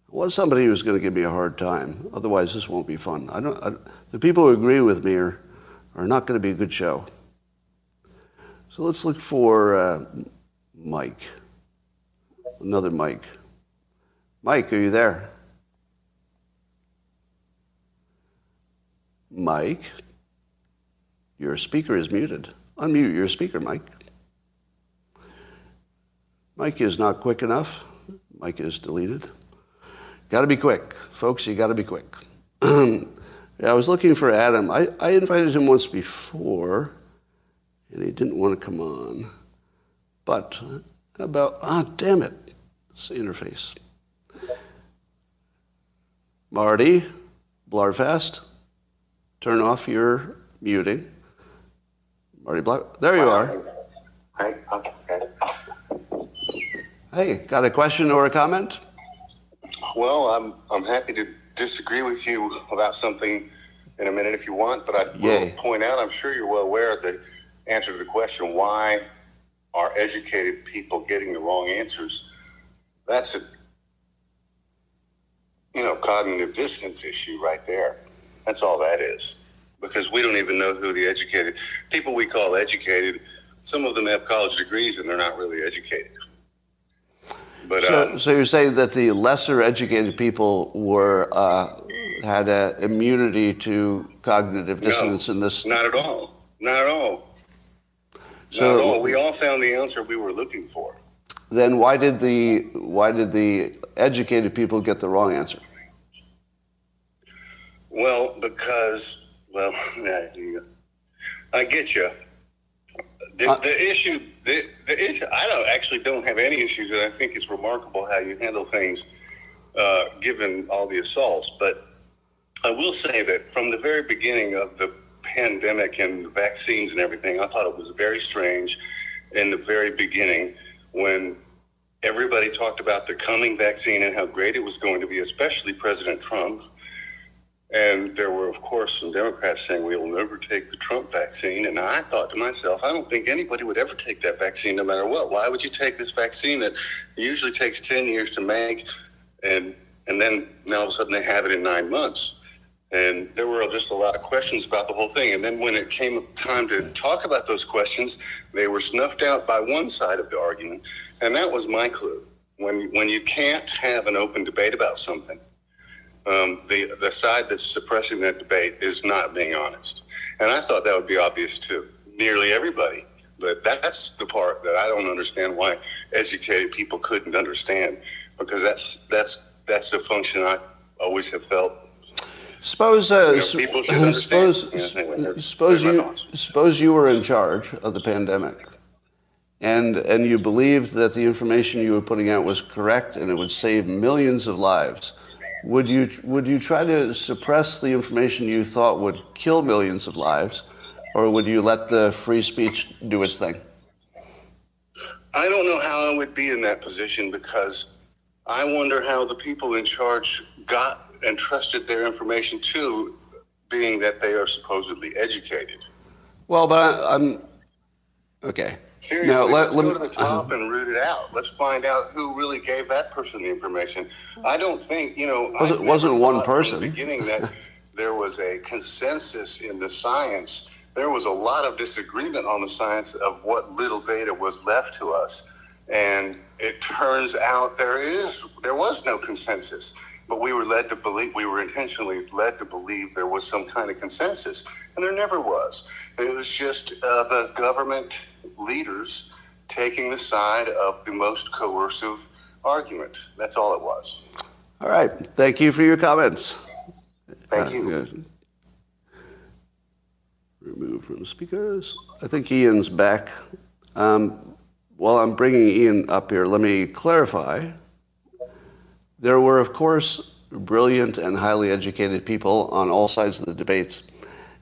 Was somebody who's going to give me a hard time? Otherwise, this won't be fun. I don't. I, the people who agree with me are, are not going to be a good show. So let's look for uh, Mike. Another Mike. Mike, are you there? Mike, your speaker is muted. Unmute your speaker, Mike. Mike is not quick enough. Mike is deleted. Got to be quick. Folks, you got to be quick. yeah, I was looking for Adam. I, I invited him once before, and he didn't want to come on. But about, ah, damn it, it's the interface. Marty, Blarfast turn off your muting. Marty Black, there you are. Hey, got a question or a comment? Well, I'm I'm happy to disagree with you about something in a minute if you want, but I will point out, I'm sure you're well aware of the answer to the question why are educated people getting the wrong answers? That's a you know cognitive dissonance issue right there. That's all that is. because we don't even know who the educated people we call educated. Some of them have college degrees and they're not really educated. But so, um, so you're saying that the lesser educated people were uh, had a immunity to cognitive dissonance no, in this? Not at all. Not at all. So, not at all. We all found the answer we were looking for. Then why did the why did the educated people get the wrong answer? Well, because well, I get you. The, uh, the issue, the, the issue, I don't actually don't have any issues, and I think it's remarkable how you handle things, uh, given all the assaults. But I will say that from the very beginning of the pandemic and vaccines and everything, I thought it was very strange in the very beginning when everybody talked about the coming vaccine and how great it was going to be, especially President Trump. And there were, of course, some Democrats saying we will never take the Trump vaccine. And I thought to myself, I don't think anybody would ever take that vaccine no matter what. Why would you take this vaccine that usually takes 10 years to make and, and then now all of a sudden they have it in nine months? And there were just a lot of questions about the whole thing. And then when it came time to talk about those questions, they were snuffed out by one side of the argument. And that was my clue. When, when you can't have an open debate about something, um, the, the side that's suppressing that debate is not being honest. And I thought that would be obvious to nearly everybody. But that's the part that I don't understand why educated people couldn't understand, because that's that's that's the function I always have felt Suppose, uh, you know, suppose, suppose you suppose you were in charge of the pandemic, and and you believed that the information you were putting out was correct and it would save millions of lives. Would you would you try to suppress the information you thought would kill millions of lives, or would you let the free speech do its thing? I don't know how I would be in that position because I wonder how the people in charge got entrusted their information to, being that they are supposedly educated. Well, but I, am okay. Seriously, now, let, let's let, go to the top uh, and root it out. Let's find out who really gave that person the information. I don't think you know. Was it wasn't one person? From the beginning, that there was a consensus in the science. There was a lot of disagreement on the science of what little data was left to us, and it turns out there is there was no consensus but we were led to believe we were intentionally led to believe there was some kind of consensus and there never was it was just uh, the government leaders taking the side of the most coercive argument. That's all it was. All right. Thank you for your comments. Thank uh, you. remove from the speakers. I think ian's back. Um, while i'm bringing ian up here let me clarify. There were, of course, brilliant and highly educated people on all sides of the debates.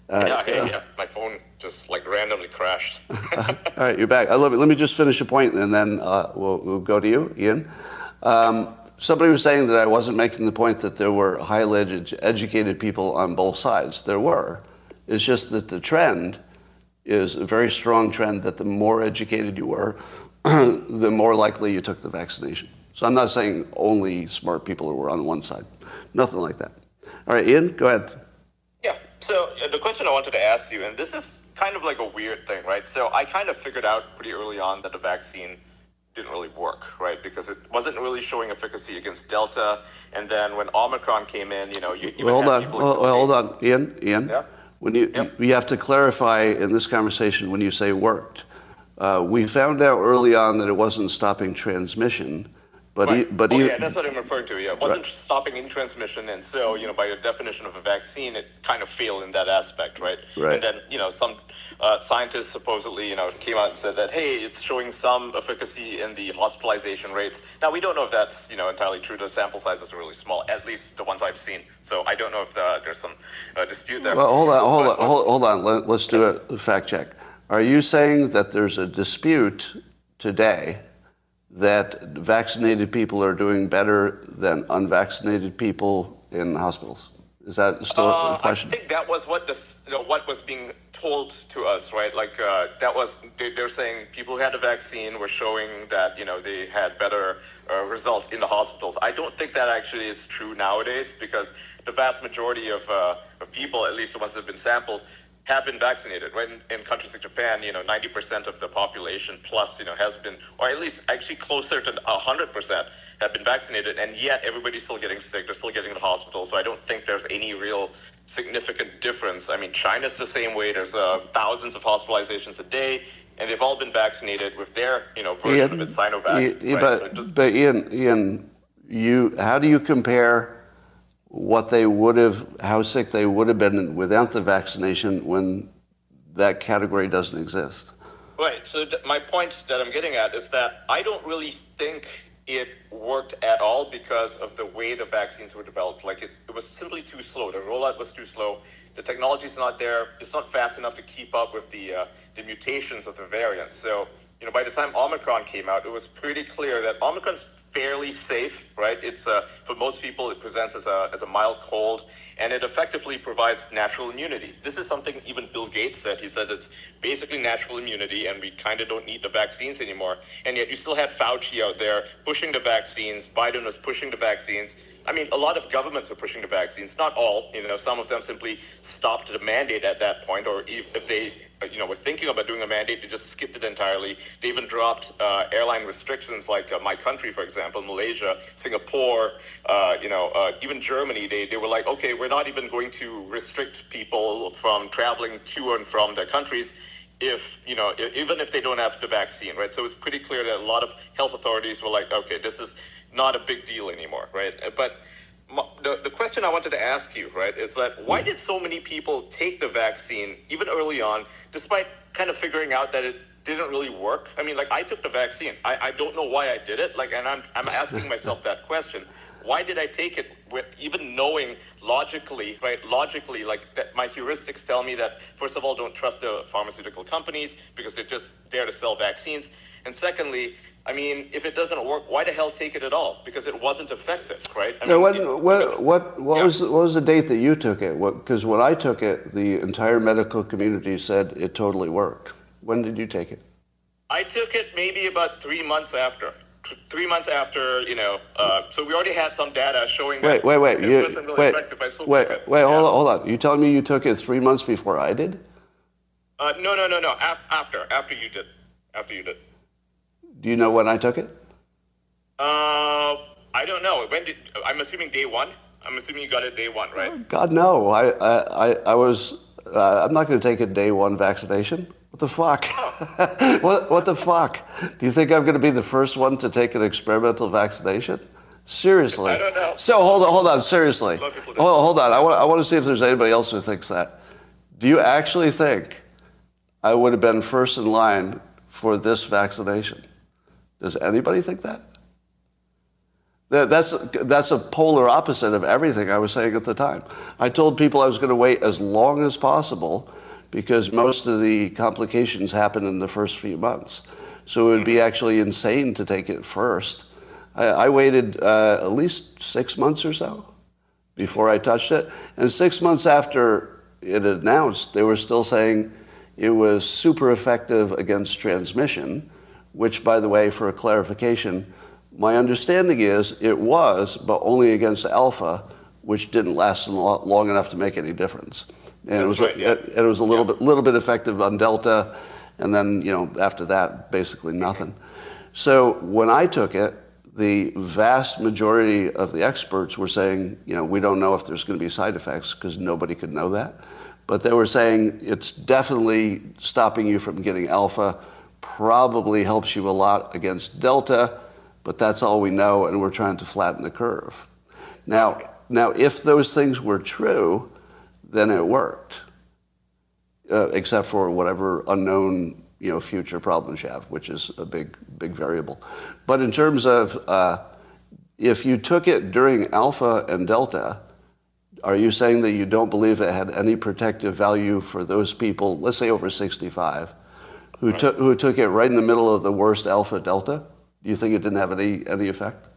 Uh, yeah, hey, yeah, my phone just like randomly crashed. all right, you're back. I love it. Let me just finish a point and then uh, we'll, we'll, go to you, Ian. Um, somebody was saying that I wasn't making the point that there were highly edu- educated people on both sides. There were. It's just that the trend is a very strong trend that the more educated you were, the more likely you took the vaccination. So I'm not saying only smart people were on one side. Nothing like that. All right, Ian, go ahead. Yeah. So uh, the question I wanted to ask you, and this is kind of like a weird thing, right? So I kind of figured out pretty early on that the vaccine didn't really work, right? Because it wasn't really showing efficacy against Delta. And then when Omicron came in, you know, you well, hold on, well, hold on, Ian, Ian. Yeah. When you, yep. you have to clarify in this conversation when you say worked. Uh, we found out early on that it wasn't stopping transmission but right. he, but oh, he, yeah, that's what I'm referring to. Yeah, it wasn't right. stopping any transmission, and so you know, by your definition of a vaccine, it kind of failed in that aspect, right? Right. And then you know, some uh, scientists supposedly you know came out and said that hey, it's showing some efficacy in the hospitalization rates. Now we don't know if that's you know entirely true. The sample sizes are really small, at least the ones I've seen. So I don't know if the, uh, there's some uh, dispute there. Well, hold on, hold but, on, hold, hold on. Let, let's do a fact check. Are you saying that there's a dispute today that vaccinated people are doing better than unvaccinated people in hospitals? Is that still uh, a question? I think that was what the, you know, what was being told to us, right? Like uh, that was they, they're saying people who had the vaccine were showing that you know they had better uh, results in the hospitals. I don't think that actually is true nowadays because the vast majority of uh, of people, at least the ones that have been sampled, have been vaccinated. Right in, in countries like Japan, you know, 90% of the population plus, you know, has been, or at least actually closer to 100% have been vaccinated, and yet everybody's still getting sick. They're still getting to the hospital. So I don't think there's any real significant difference. I mean, China's the same way. There's uh, thousands of hospitalizations a day, and they've all been vaccinated with their, you know, version Ian, of it, Sinovac. Ian, right? But, so just, but Ian, Ian, you, how do you compare what they would have, how sick they would have been without the vaccination when that category doesn't exist? Right. So my point that I'm getting at is that I don't really think it worked at all because of the way the vaccines were developed. Like it, it was simply too slow. The rollout was too slow. The technology is not there. It's not fast enough to keep up with the uh, the mutations of the variants. So you know, by the time Omicron came out, it was pretty clear that Omicron's fairly safe, right? It's uh, for most people, it presents as a as a mild cold, and it effectively provides natural immunity. This is something even Bill Gates said. He said it's basically natural immunity, and we kind of don't need the vaccines anymore. And yet, you still had Fauci out there pushing the vaccines. Biden was pushing the vaccines. I mean, a lot of governments are pushing the vaccines. Not all. You know, some of them simply stopped the mandate at that point, or if they you know, were thinking about doing a mandate, they just skipped it entirely. They even dropped uh, airline restrictions, like uh, my country, for example, Malaysia, Singapore, uh, you know, uh, even Germany. They, they were like, okay, we're not even going to restrict people from traveling to and from their countries if you know even if they don't have the vaccine right so it's pretty clear that a lot of health authorities were like okay this is not a big deal anymore right but the, the question I wanted to ask you, right, is that why hmm. did so many people take the vaccine even early on, despite kind of figuring out that it didn't really work? I mean, like I took the vaccine. I, I don't know why I did it. Like, and I'm I'm asking myself that question. Why did I take it? With even knowing logically, right? Logically, like that, my heuristics tell me that first of all, don't trust the pharmaceutical companies because they're just there to sell vaccines. And secondly, I mean, if it doesn't work, why the hell take it at all? Because it wasn't effective, right? I mean, what, what, what, what yeah. was what was the date that you took it? Because when I took it, the entire medical community said it totally worked. When did you take it? I took it maybe about three months after. Three months after, you know, uh, so we already had some data showing wait, that wait, wait, it you, wasn't really wait, effective. I still wait, took it. wait, yeah. hold on, hold on. You telling me you took it three months before I did? Uh, no, no, no, no. Af- after, after you did, after you did. Do you know when I took it? Uh, I don't know. When did? I'm assuming day one. I'm assuming you got it day one, right? God no. I I I was. Uh, I'm not going to take a day one vaccination. What the fuck? Oh. what what the fuck? Do you think I'm going to be the first one to take an experimental vaccination? Seriously. I don't know. So hold on, hold on. Seriously. Hold, hold on. I want I want to see if there's anybody else who thinks that. Do you actually think I would have been first in line for this vaccination? Does anybody think that? That's, that's a polar opposite of everything I was saying at the time. I told people I was going to wait as long as possible because most of the complications happen in the first few months. So it would be actually insane to take it first. I, I waited uh, at least six months or so before I touched it. And six months after it announced, they were still saying it was super effective against transmission which, by the way, for a clarification, my understanding is it was, but only against alpha, which didn't last long enough to make any difference. And it was, right, yeah. it, it, was a little yeah. bit, little bit effective on delta, and then you know after that, basically nothing. So when I took it, the vast majority of the experts were saying, you know, we don't know if there's going to be side effects because nobody could know that. But they were saying it's definitely stopping you from getting alpha probably helps you a lot against delta, but that's all we know, and we're trying to flatten the curve. Now, now if those things were true, then it worked, uh, except for whatever unknown you know future problems you have, which is a big big variable. But in terms of uh, if you took it during alpha and delta, are you saying that you don't believe it had any protective value for those people, let's say over 65, who, right. took, who took it right in the middle of the worst alpha delta? Do you think it didn't have any, any effect?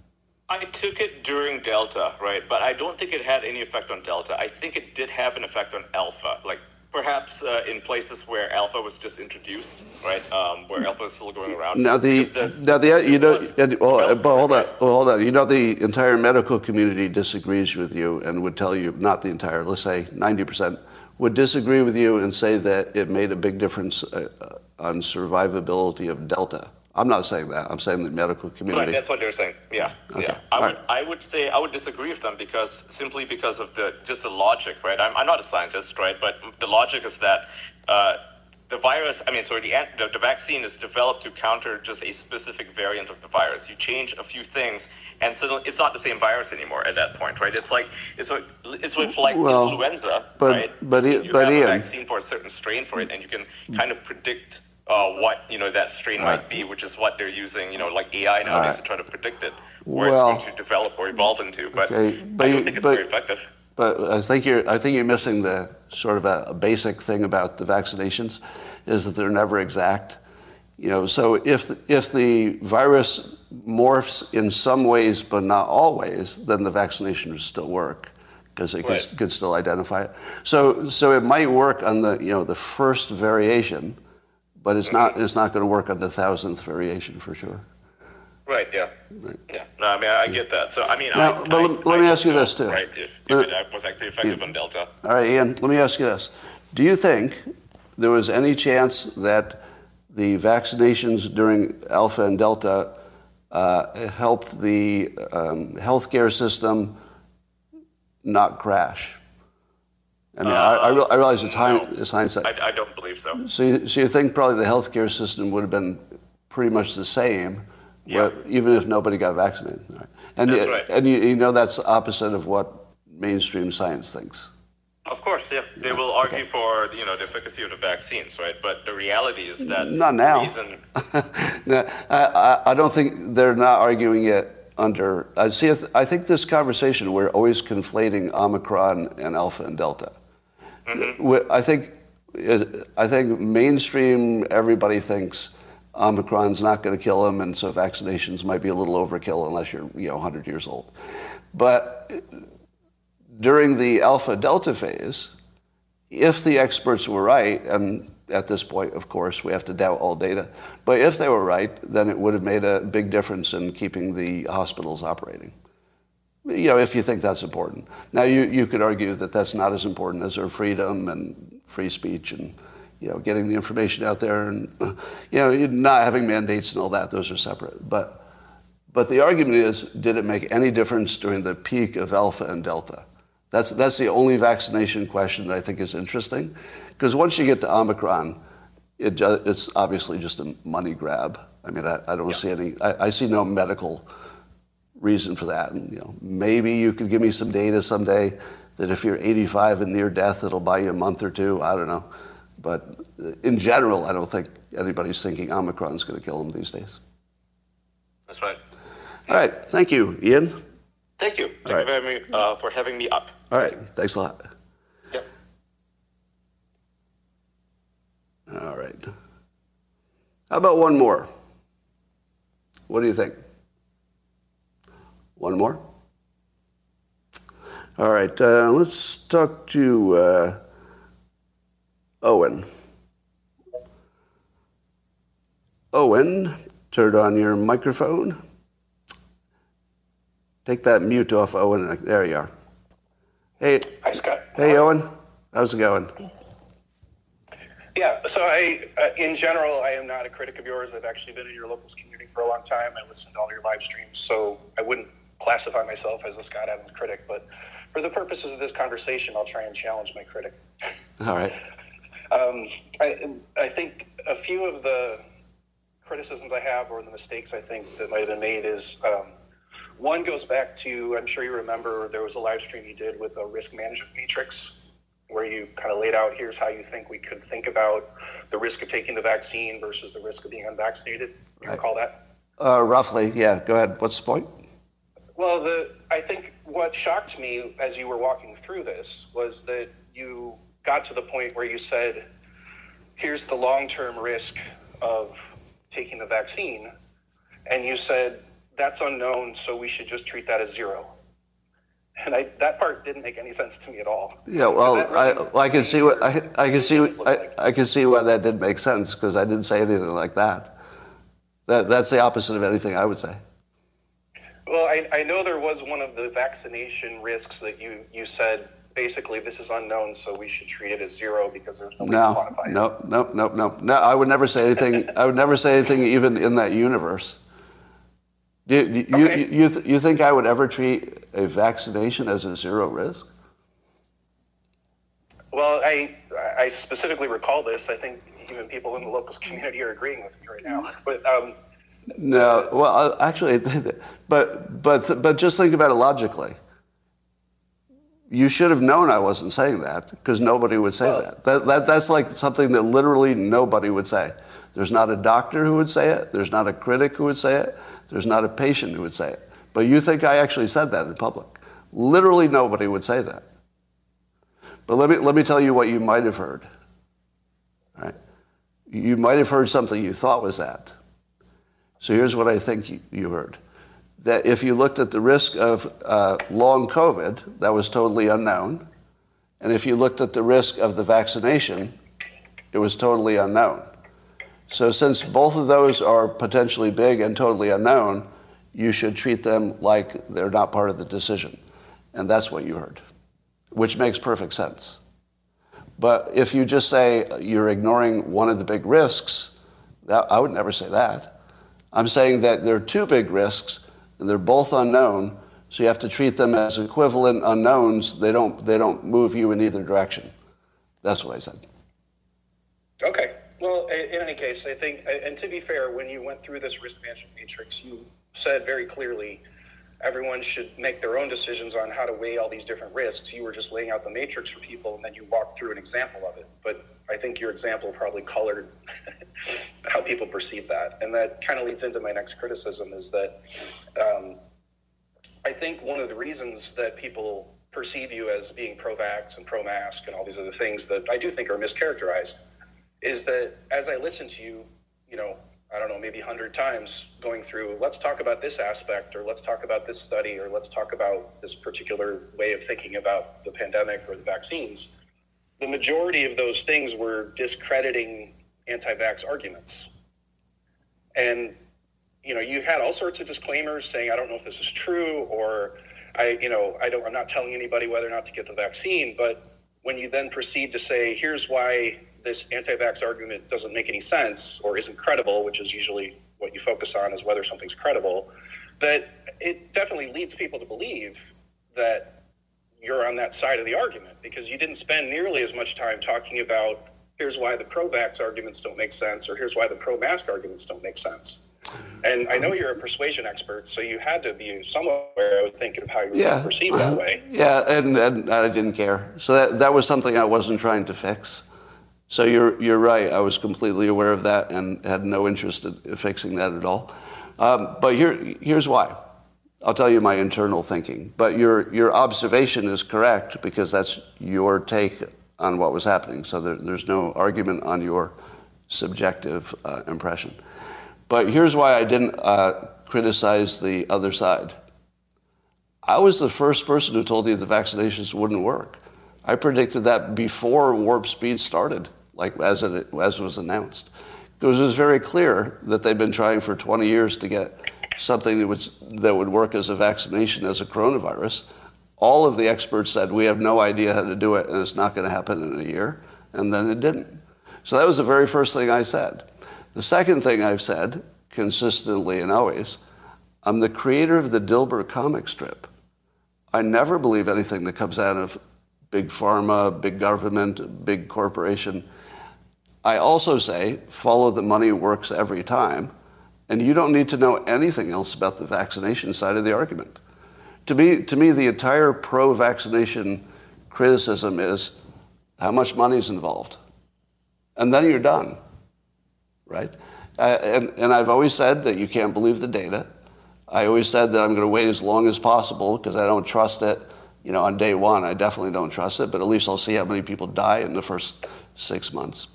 I took it during Delta, right? But I don't think it had any effect on Delta. I think it did have an effect on Alpha. Like perhaps uh, in places where alpha was just introduced, right? Um, where alpha is still going around. Now the, the now the you know well, but hold on, well, hold on. You know the entire medical community disagrees with you and would tell you not the entire. Let's say ninety percent would disagree with you and say that it made a big difference uh, on survivability of Delta. I'm not saying that. I'm saying the medical community. Right, that's what they're saying. Yeah, okay. yeah. I would, right. I would say I would disagree with them because simply because of the just the logic, right? I'm, I'm not a scientist, right? But the logic is that uh, the virus. I mean, sorry, the, the the vaccine is developed to counter just a specific variant of the virus. You change a few things, and so it's not the same virus anymore at that point, right? It's like it's like it's with like well, influenza, but, right? But it, you but have Ian, a vaccine for a certain strain for it, and you can kind of predict uh, what you know that strain right. might be, which is what they're using, you know, like AI nowadays right. to try to predict it, where well, it's going to develop or evolve into. But, okay. but I don't think it's but, very effective. But I think you're I think you're missing the sort of a, a basic thing about the vaccinations, is that they're never exact. You know, so if if the virus morphs in some ways but not always, then the vaccination would still work because it right. could, could still identify it. So so it might work on the you know the first variation but it's not it's not going to work on the thousandth variation for sure. Right. Yeah. Right. Yeah. No, I mean I get that. So I mean, now, I, but I, let, let me ask you this too. Right. If, if it was actually effective yeah. on Delta. All right, Ian. Let me ask you this: Do you think there was any chance that the vaccinations during Alpha and Delta uh, helped the um, healthcare system not crash? I mean, uh, I, I, I, realize it's, no, it's hindsight. I, I, don't believe so. So you, so you think probably the healthcare system would have been pretty much the same, yeah. even if nobody got vaccinated. Right. And, that's right. and you, you, know that's opposite of what mainstream science thinks. Of course, yeah. They yeah. will argue okay. for you know the efficacy of the vaccines, right? But the reality is that not now. Reason... no, I, I don't think they're not arguing it under. I see. I think this conversation we're always conflating Omicron and Alpha and Delta. Mm-hmm. I think I think mainstream everybody thinks Omicron's not going to kill them, and so vaccinations might be a little overkill unless you're you know 100 years old. But during the alpha delta phase, if the experts were right, and at this point, of course, we have to doubt all data, but if they were right, then it would have made a big difference in keeping the hospitals operating you know, if you think that's important. Now, you, you could argue that that's not as important as our freedom and free speech and, you know, getting the information out there and, you know, not having mandates and all that. Those are separate. But, but the argument is, did it make any difference during the peak of Alpha and Delta? That's, that's the only vaccination question that I think is interesting. Because once you get to Omicron, it it's obviously just a money grab. I mean, I, I don't yeah. see any, I, I see no medical reason for that. And, you know, maybe you could give me some data someday that if you're 85 and near death, it'll buy you a month or two. I don't know. But in general, I don't think anybody's thinking Omicron is going to kill them these days. That's right. All right. Thank you, Ian. Thank you. Thank right. you very much uh, for having me up. All right. Thanks a lot. Yep. All right. How about one more? What do you think? One more? All right, uh, let's talk to uh, Owen. Owen, turn on your microphone. Take that mute off, Owen. There you are. Hey. Hi, Scott. Hey, Owen. How's it going? Yeah, so I, uh, in general, I am not a critic of yours. I've actually been in your locals community for a long time. I listen to all your live streams, so I wouldn't classify myself as a Scott Adams critic, but for the purposes of this conversation, I'll try and challenge my critic. All right. Um, I, I think a few of the criticisms I have or the mistakes I think that might have been made is um, one goes back to I'm sure you remember there was a live stream you did with a risk management matrix where you kind of laid out here's how you think we could think about the risk of taking the vaccine versus the risk of being unvaccinated. You right. recall that? Uh, roughly, yeah. Go ahead. What's the point? Well, the I think what shocked me as you were walking through this was that you got to the point where you said, "Here's the long-term risk of taking the vaccine," and you said that's unknown, so we should just treat that as zero. and I, that part didn't make any sense to me at all. Yeah, well, I, well, I can see what I, I can see I, I can see why that didn't make sense because I didn't say anything like that. That that's the opposite of anything I would say. Well, I, I know there was one of the vaccination risks that you, you said basically this is unknown, so we should treat it as zero because there's no way no, to quantify no, it. No, no, no, no, no. I would never say anything. I would never say anything even in that universe. You, you, okay. you, you, th- you think I would ever treat a vaccination as a zero risk? Well, I, I specifically recall this. I think even people in the locals community are agreeing with me right now. But um, no, well, actually, but but but just think about it logically. You should have known I wasn't saying that because nobody would say that. that. That that's like something that literally nobody would say. There's not a doctor who would say it. There's not a critic who would say it. There's not a patient who would say it. But you think I actually said that in public? Literally nobody would say that. But let me let me tell you what you might have heard. Right? You might have heard something you thought was that. So here's what I think you heard. That if you looked at the risk of uh, long COVID, that was totally unknown. And if you looked at the risk of the vaccination, it was totally unknown. So since both of those are potentially big and totally unknown, you should treat them like they're not part of the decision. And that's what you heard, which makes perfect sense. But if you just say you're ignoring one of the big risks, that, I would never say that. I'm saying that there are two big risks, and they're both unknown, so you have to treat them as equivalent unknowns. They don't, they don't move you in either direction. That's what I said. Okay. Well, in any case, I think, and to be fair, when you went through this risk management matrix, you said very clearly everyone should make their own decisions on how to weigh all these different risks. You were just laying out the matrix for people, and then you walked through an example of it. But I think your example probably colored how people perceive that, and that kind of leads into my next criticism is that um, I think one of the reasons that people perceive you as being pro-vax and pro-mask and all these other things that I do think are mischaracterized is that as I listen to you, you know, I don't know, maybe 100 times going through, let's talk about this aspect, or let's talk about this study, or let's talk about this particular way of thinking about the pandemic or the vaccines. The majority of those things were discrediting anti vax arguments. And, you know, you had all sorts of disclaimers saying, I don't know if this is true, or I, you know, I don't, I'm not telling anybody whether or not to get the vaccine. But when you then proceed to say, here's why this anti-vax argument doesn't make any sense or isn't credible, which is usually what you focus on is whether something's credible, that it definitely leads people to believe that you're on that side of the argument because you didn't spend nearly as much time talking about here's why the pro-vax arguments don't make sense or here's why the pro-mask arguments don't make sense. And I know you're a persuasion expert, so you had to be somewhere, I would think, of how you yeah. perceived that way. Yeah, and, and I didn't care. So that, that was something I wasn't trying to fix. So you're, you're right. I was completely aware of that and had no interest in fixing that at all. Um, but here, here's why. I'll tell you my internal thinking. But your, your observation is correct because that's your take on what was happening. So there, there's no argument on your subjective uh, impression. But here's why I didn't uh, criticize the other side. I was the first person who told you the vaccinations wouldn't work. I predicted that before warp speed started like as it as was announced. Because it was very clear that they've been trying for 20 years to get something that would, that would work as a vaccination as a coronavirus. All of the experts said, we have no idea how to do it and it's not going to happen in a year. And then it didn't. So that was the very first thing I said. The second thing I've said consistently and always, I'm the creator of the Dilbert comic strip. I never believe anything that comes out of big pharma, big government, big corporation. I also say follow the money works every time, and you don't need to know anything else about the vaccination side of the argument. To me, to me the entire pro vaccination criticism is how much money is involved. And then you're done, right? Uh, and, and I've always said that you can't believe the data. I always said that I'm going to wait as long as possible because I don't trust it. You know, on day one, I definitely don't trust it, but at least I'll see how many people die in the first six months.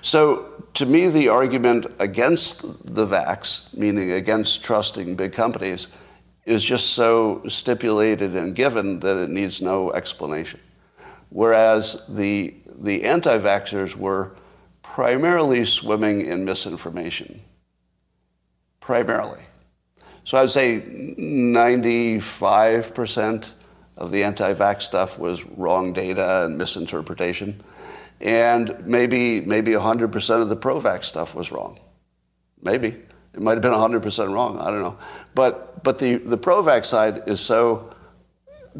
So to me, the argument against the vax, meaning against trusting big companies, is just so stipulated and given that it needs no explanation. Whereas the, the anti vaxxers were primarily swimming in misinformation. Primarily. So I'd say 95% of the anti vax stuff was wrong data and misinterpretation. And maybe, maybe 100% of the pro vax stuff was wrong. Maybe. It might have been 100% wrong. I don't know. But, but the, the pro vax side is so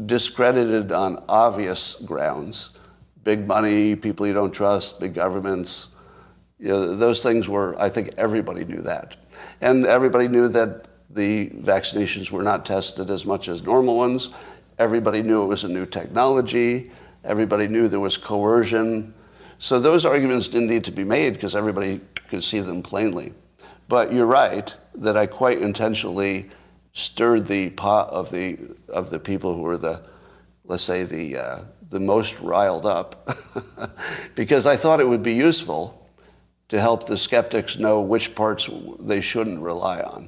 discredited on obvious grounds big money, people you don't trust, big governments. You know, those things were, I think everybody knew that. And everybody knew that the vaccinations were not tested as much as normal ones. Everybody knew it was a new technology. Everybody knew there was coercion. So those arguments didn't need to be made because everybody could see them plainly. But you're right that I quite intentionally stirred the pot of the of the people who were the, let's say the uh, the most riled up, because I thought it would be useful to help the skeptics know which parts they shouldn't rely on.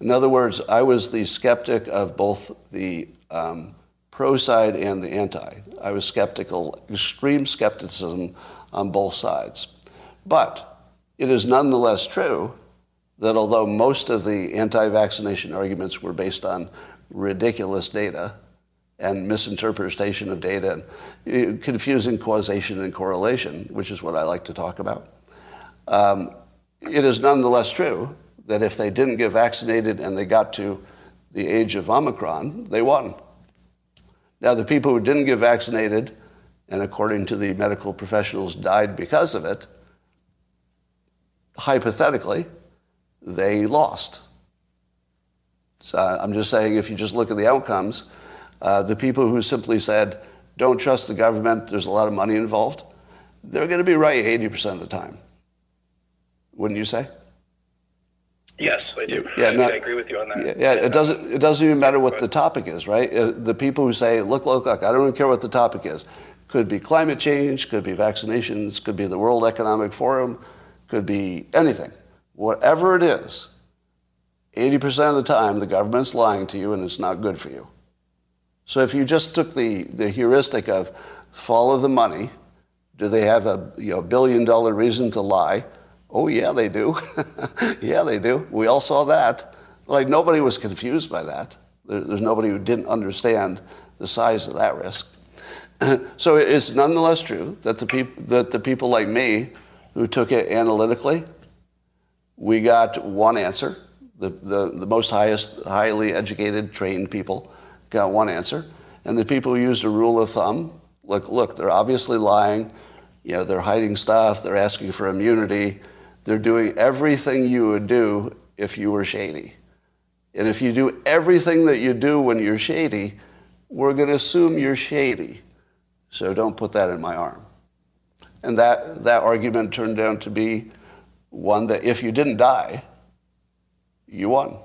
In other words, I was the skeptic of both the um, pro side and the anti. I was skeptical, extreme skepticism on both sides. But it is nonetheless true that although most of the anti vaccination arguments were based on ridiculous data and misinterpretation of data and uh, confusing causation and correlation, which is what I like to talk about, um, it is nonetheless true that if they didn't get vaccinated and they got to the age of Omicron, they won. Now, the people who didn't get vaccinated and according to the medical professionals died because of it, hypothetically, they lost. So I'm just saying, if you just look at the outcomes, uh, the people who simply said, don't trust the government, there's a lot of money involved, they're going to be right 80% of the time. Wouldn't you say? Yes, I do. Yeah, I, I agree with you on that. Yeah, it doesn't. It doesn't even matter what the topic is, right? Uh, the people who say, "Look, look, look," I don't even care what the topic is. Could be climate change, could be vaccinations, could be the World Economic Forum, could be anything. Whatever it is, 80% of the time the government's lying to you and it's not good for you. So if you just took the, the heuristic of follow the money, do they have a you know, billion dollar reason to lie? Oh, yeah, they do. yeah, they do. We all saw that. Like, nobody was confused by that. There, there's nobody who didn't understand the size of that risk. so it's nonetheless true that the, peop- that the people like me who took it analytically we got one answer. The, the, the most highest, highly educated, trained people got one answer. And the people who used a rule of thumb, look, look, they're obviously lying. You know, they're hiding stuff. They're asking for immunity. They're doing everything you would do if you were shady. And if you do everything that you do when you're shady, we're going to assume you're shady. So don't put that in my arm. And that, that argument turned out to be one that if you didn't die, you won.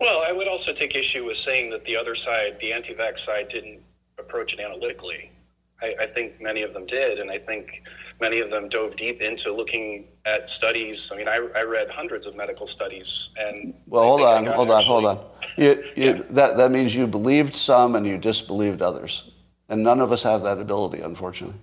Well, I would also take issue with saying that the other side, the anti vax side, didn't approach it analytically. I, I, think many of them did, and I think many of them dove deep into looking at studies. I mean, I, I read hundreds of medical studies, and well, hold on, hold on, hold on. You, you, yeah. That that means you believed some and you disbelieved others, and none of us have that ability, unfortunately.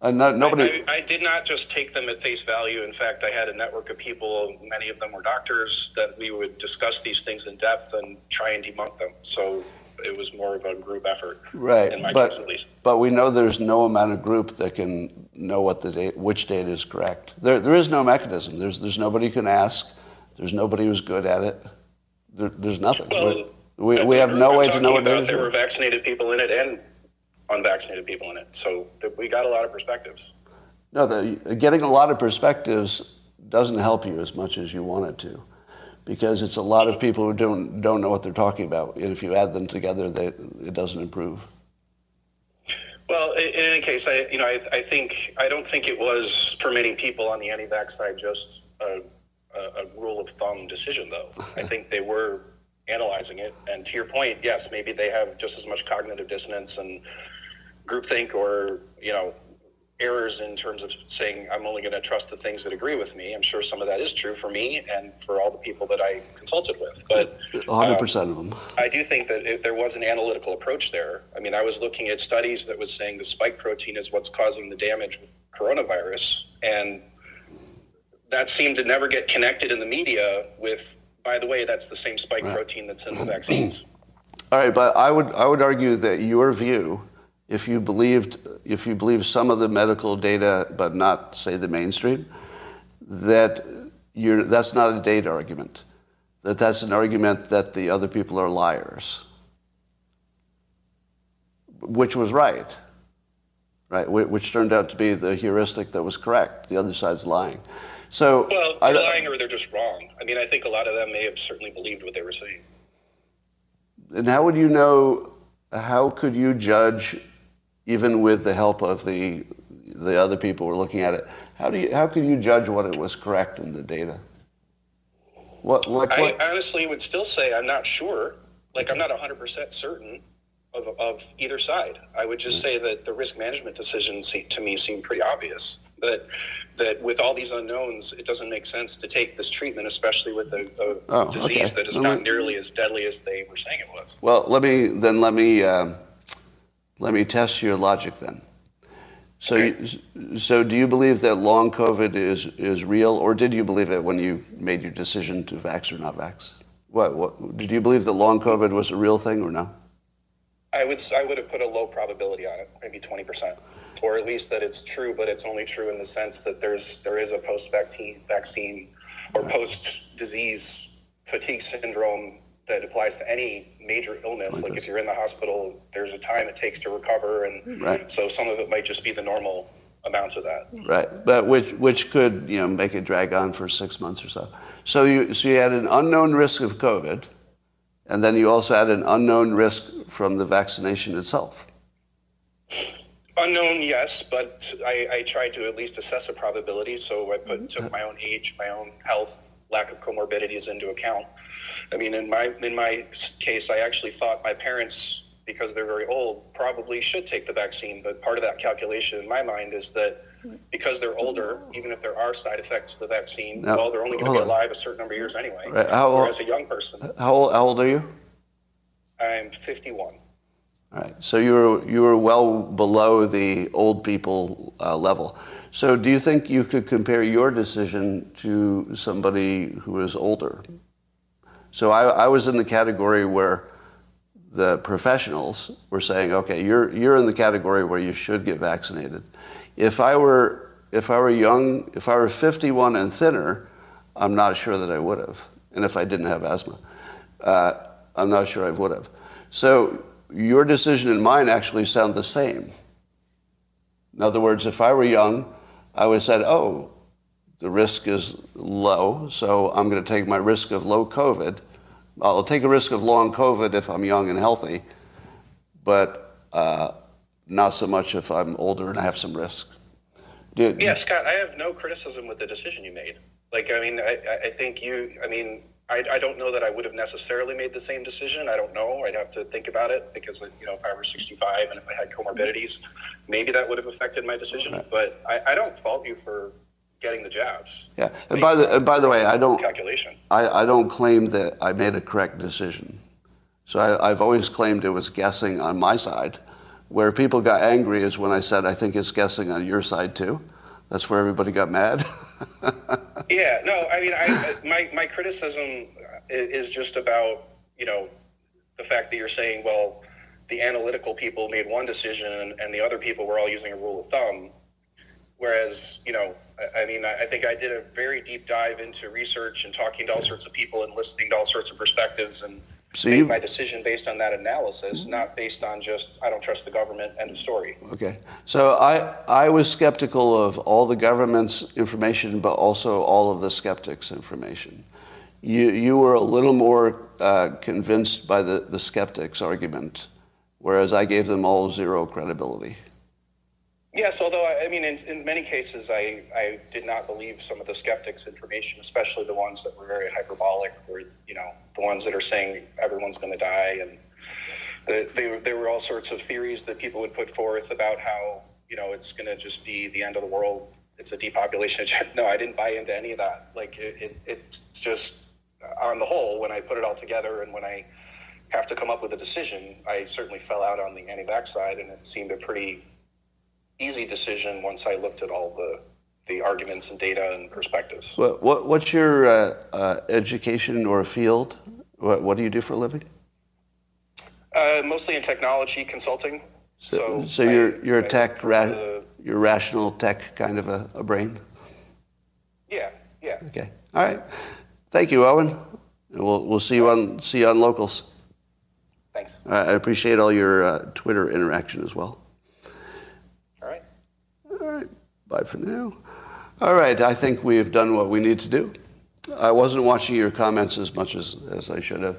Uh, no, nobody. I, I, I, did not just take them at face value. In fact, I had a network of people. Many of them were doctors that we would discuss these things in depth and try and debunk them. So it was more of a group effort. Right, In my but but we know there's no amount of group that can know what the data, which data is correct. There there is no mechanism. There's there's nobody who can ask. There's nobody who's good at it. There, there's nothing. Well, we, we have no way to know what data. There were vaccinated people in it and unvaccinated people in it. So we got a lot of perspectives. No, the, getting a lot of perspectives doesn't help you as much as you want it to, because it's a lot of people who don't don't know what they're talking about. And if you add them together, they, it doesn't improve. Well, in, any case, I you know I, I think I don't think it was for many people on the anti-vax side just a, a, a rule of thumb decision, though. I think they were analyzing it, and to your point, yes, maybe they have just as much cognitive dissonance and groupthink or you know errors in terms of saying I'm only going to trust the things that agree with me. I'm sure some of that is true for me and for all the people that I consulted with. But 100% um, of them. I do think that it, there was an analytical approach there. I mean, I was looking at studies that was saying the spike protein is what's causing the damage with coronavirus, and that seemed to never get connected in the media with. By the way, that's the same spike right. protein that's in the vaccines. All right, but I would I would argue that your view if you believed if you believe some of the medical data but not say the mainstream that you're that's not a data argument. That that's an argument that the other people are liars. Which was right right? Which turned out to be the heuristic that was correct. The other side's lying. So well they're I, lying or they're just wrong. I mean i think a lot of them may have certainly believed what they were saying. And how would you know how could you judge even with the help of the the other people who are looking at it, how do you how can you judge what it was correct in the data? What, like what? I honestly would still say I'm not sure. Like I'm not 100% certain of, of either side. I would just mm. say that the risk management decisions seem, to me seem pretty obvious. That that with all these unknowns, it doesn't make sense to take this treatment, especially with a, a oh, disease okay. that is not nearly as deadly as they were saying it was. Well, let me then let me. Uh, let me test your logic then. So, okay. you, so do you believe that long COVID is, is real, or did you believe it when you made your decision to vax or not vax? What, what did you believe that long COVID was a real thing or no? I would I would have put a low probability on it, maybe twenty percent, or at least that it's true, but it's only true in the sense that there's there is a post vaccine vaccine or post disease fatigue syndrome that applies to any major illness. Like if you're in the hospital, there's a time it takes to recover, and right. so some of it might just be the normal amounts of that. Right, but which which could you know make it drag on for six months or so. So you so you had an unknown risk of COVID, and then you also had an unknown risk from the vaccination itself. Unknown, yes, but I, I tried to at least assess a probability. So I put mm-hmm. took my own age, my own health, lack of comorbidities into account. I mean, in my in my case, I actually thought my parents, because they're very old, probably should take the vaccine. But part of that calculation in my mind is that because they're older, even if there are side effects to the vaccine, now, well, they're only going to be alive a certain number of years anyway. Right. How Whereas a young person, how old, how old are you? I'm 51. All right. So you were you were well below the old people uh, level. So do you think you could compare your decision to somebody who is older? So I, I was in the category where the professionals were saying, okay, you're, you're in the category where you should get vaccinated. If I were, if I were young, if I were 51 and thinner, I'm not sure that I would have. And if I didn't have asthma, uh, I'm not sure I would have. So your decision and mine actually sound the same. In other words, if I were young, I would have said, oh, the risk is low, so I'm going to take my risk of low COVID. I'll take a risk of long COVID if I'm young and healthy, but uh, not so much if I'm older and I have some risk. Did, yeah, Scott, I have no criticism with the decision you made. Like, I mean, I, I think you, I mean, I, I don't know that I would have necessarily made the same decision. I don't know. I'd have to think about it because, you know, if I were 65 and if I had comorbidities, maybe that would have affected my decision. Right. But I, I don't fault you for getting the jabs. Yeah, and by the and by the way, I don't calculation. I, I don't claim that I made a correct decision. So I, I've always claimed it was guessing on my side. Where people got angry is when I said I think it's guessing on your side too. That's where everybody got mad. yeah, no, I mean, I, my my criticism is just about you know the fact that you're saying, well, the analytical people made one decision and, and the other people were all using a rule of thumb Whereas, you know, I mean, I think I did a very deep dive into research and talking to all sorts of people and listening to all sorts of perspectives and so made you, my decision based on that analysis, not based on just I don't trust the government. End of story. Okay, so I I was skeptical of all the government's information, but also all of the skeptics' information. You you were a little more uh, convinced by the the skeptics' argument, whereas I gave them all zero credibility. Yes, although I mean, in, in many cases, I, I did not believe some of the skeptics' information, especially the ones that were very hyperbolic, or you know, the ones that are saying everyone's going to die, and the, they, there were all sorts of theories that people would put forth about how you know, it's going to just be the end of the world. It's a depopulation. No, I didn't buy into any of that. Like it, it, it's just uh, on the whole, when I put it all together and when I have to come up with a decision, I certainly fell out on the anti-vax side, and it seemed a pretty easy decision once I looked at all the the arguments and data and perspectives. What, what what's your uh, uh, education or field? What, what do you do for a living? Uh, mostly in technology consulting. So, so, so you're you're a tech ra- the, you're rational tech kind of a, a brain. Yeah, yeah. Okay. All right. Thank you, Owen. We'll we'll see you on see you on locals. Thanks. I appreciate all your uh, Twitter interaction as well. All right. All right. Bye for now. All right. I think we have done what we need to do. I wasn't watching your comments as much as, as I should have.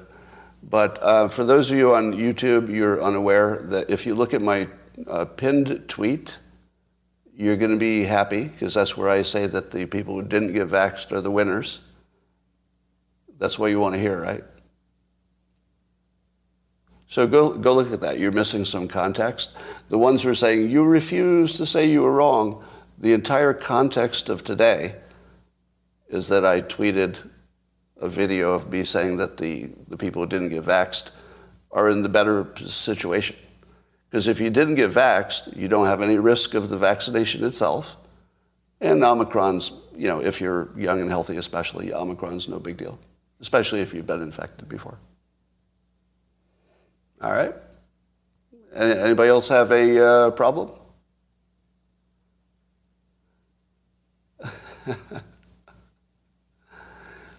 But uh, for those of you on YouTube, you're unaware that if you look at my uh, pinned tweet, you're going to be happy because that's where I say that the people who didn't get vaxxed are the winners. That's what you want to hear, right? So go, go look at that. You're missing some context. The ones who are saying, you refuse to say you were wrong, the entire context of today is that I tweeted a video of me saying that the, the people who didn't get vaxxed are in the better situation. Because if you didn't get vaxxed, you don't have any risk of the vaccination itself. And Omicron's, you know, if you're young and healthy especially, Omicron's no big deal, especially if you've been infected before. All right? Anybody else have a uh, problem?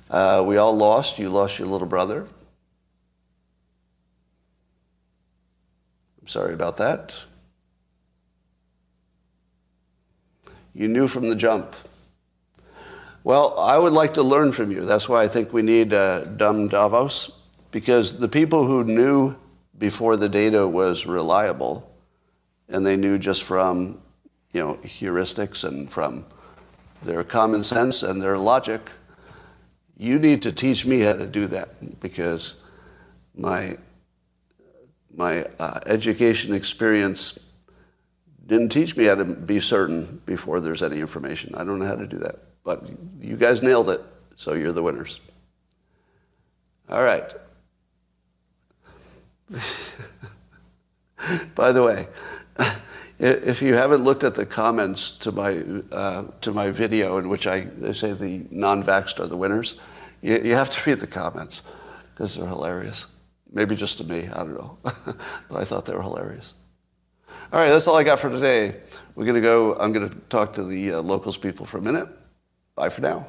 Uh, we all lost. You lost your little brother. I'm sorry about that. You knew from the jump. Well, I would like to learn from you. That's why I think we need uh, dumb Davos, because the people who knew before the data was reliable, and they knew just from, you know, heuristics and from their common sense and their logic, you need to teach me how to do that because my my uh, education experience didn't teach me how to be certain before there's any information. I don't know how to do that. But you guys nailed it, so you're the winners. All right. By the way, if you haven't looked at the comments to my, uh, to my video in which I, say the non-vaxxed are the winners, you, you have to read the comments because they're hilarious. Maybe just to me, I don't know. but I thought they were hilarious. All right, that's all I got for today. We're to go, I'm going to talk to the uh, locals people for a minute. Bye for now.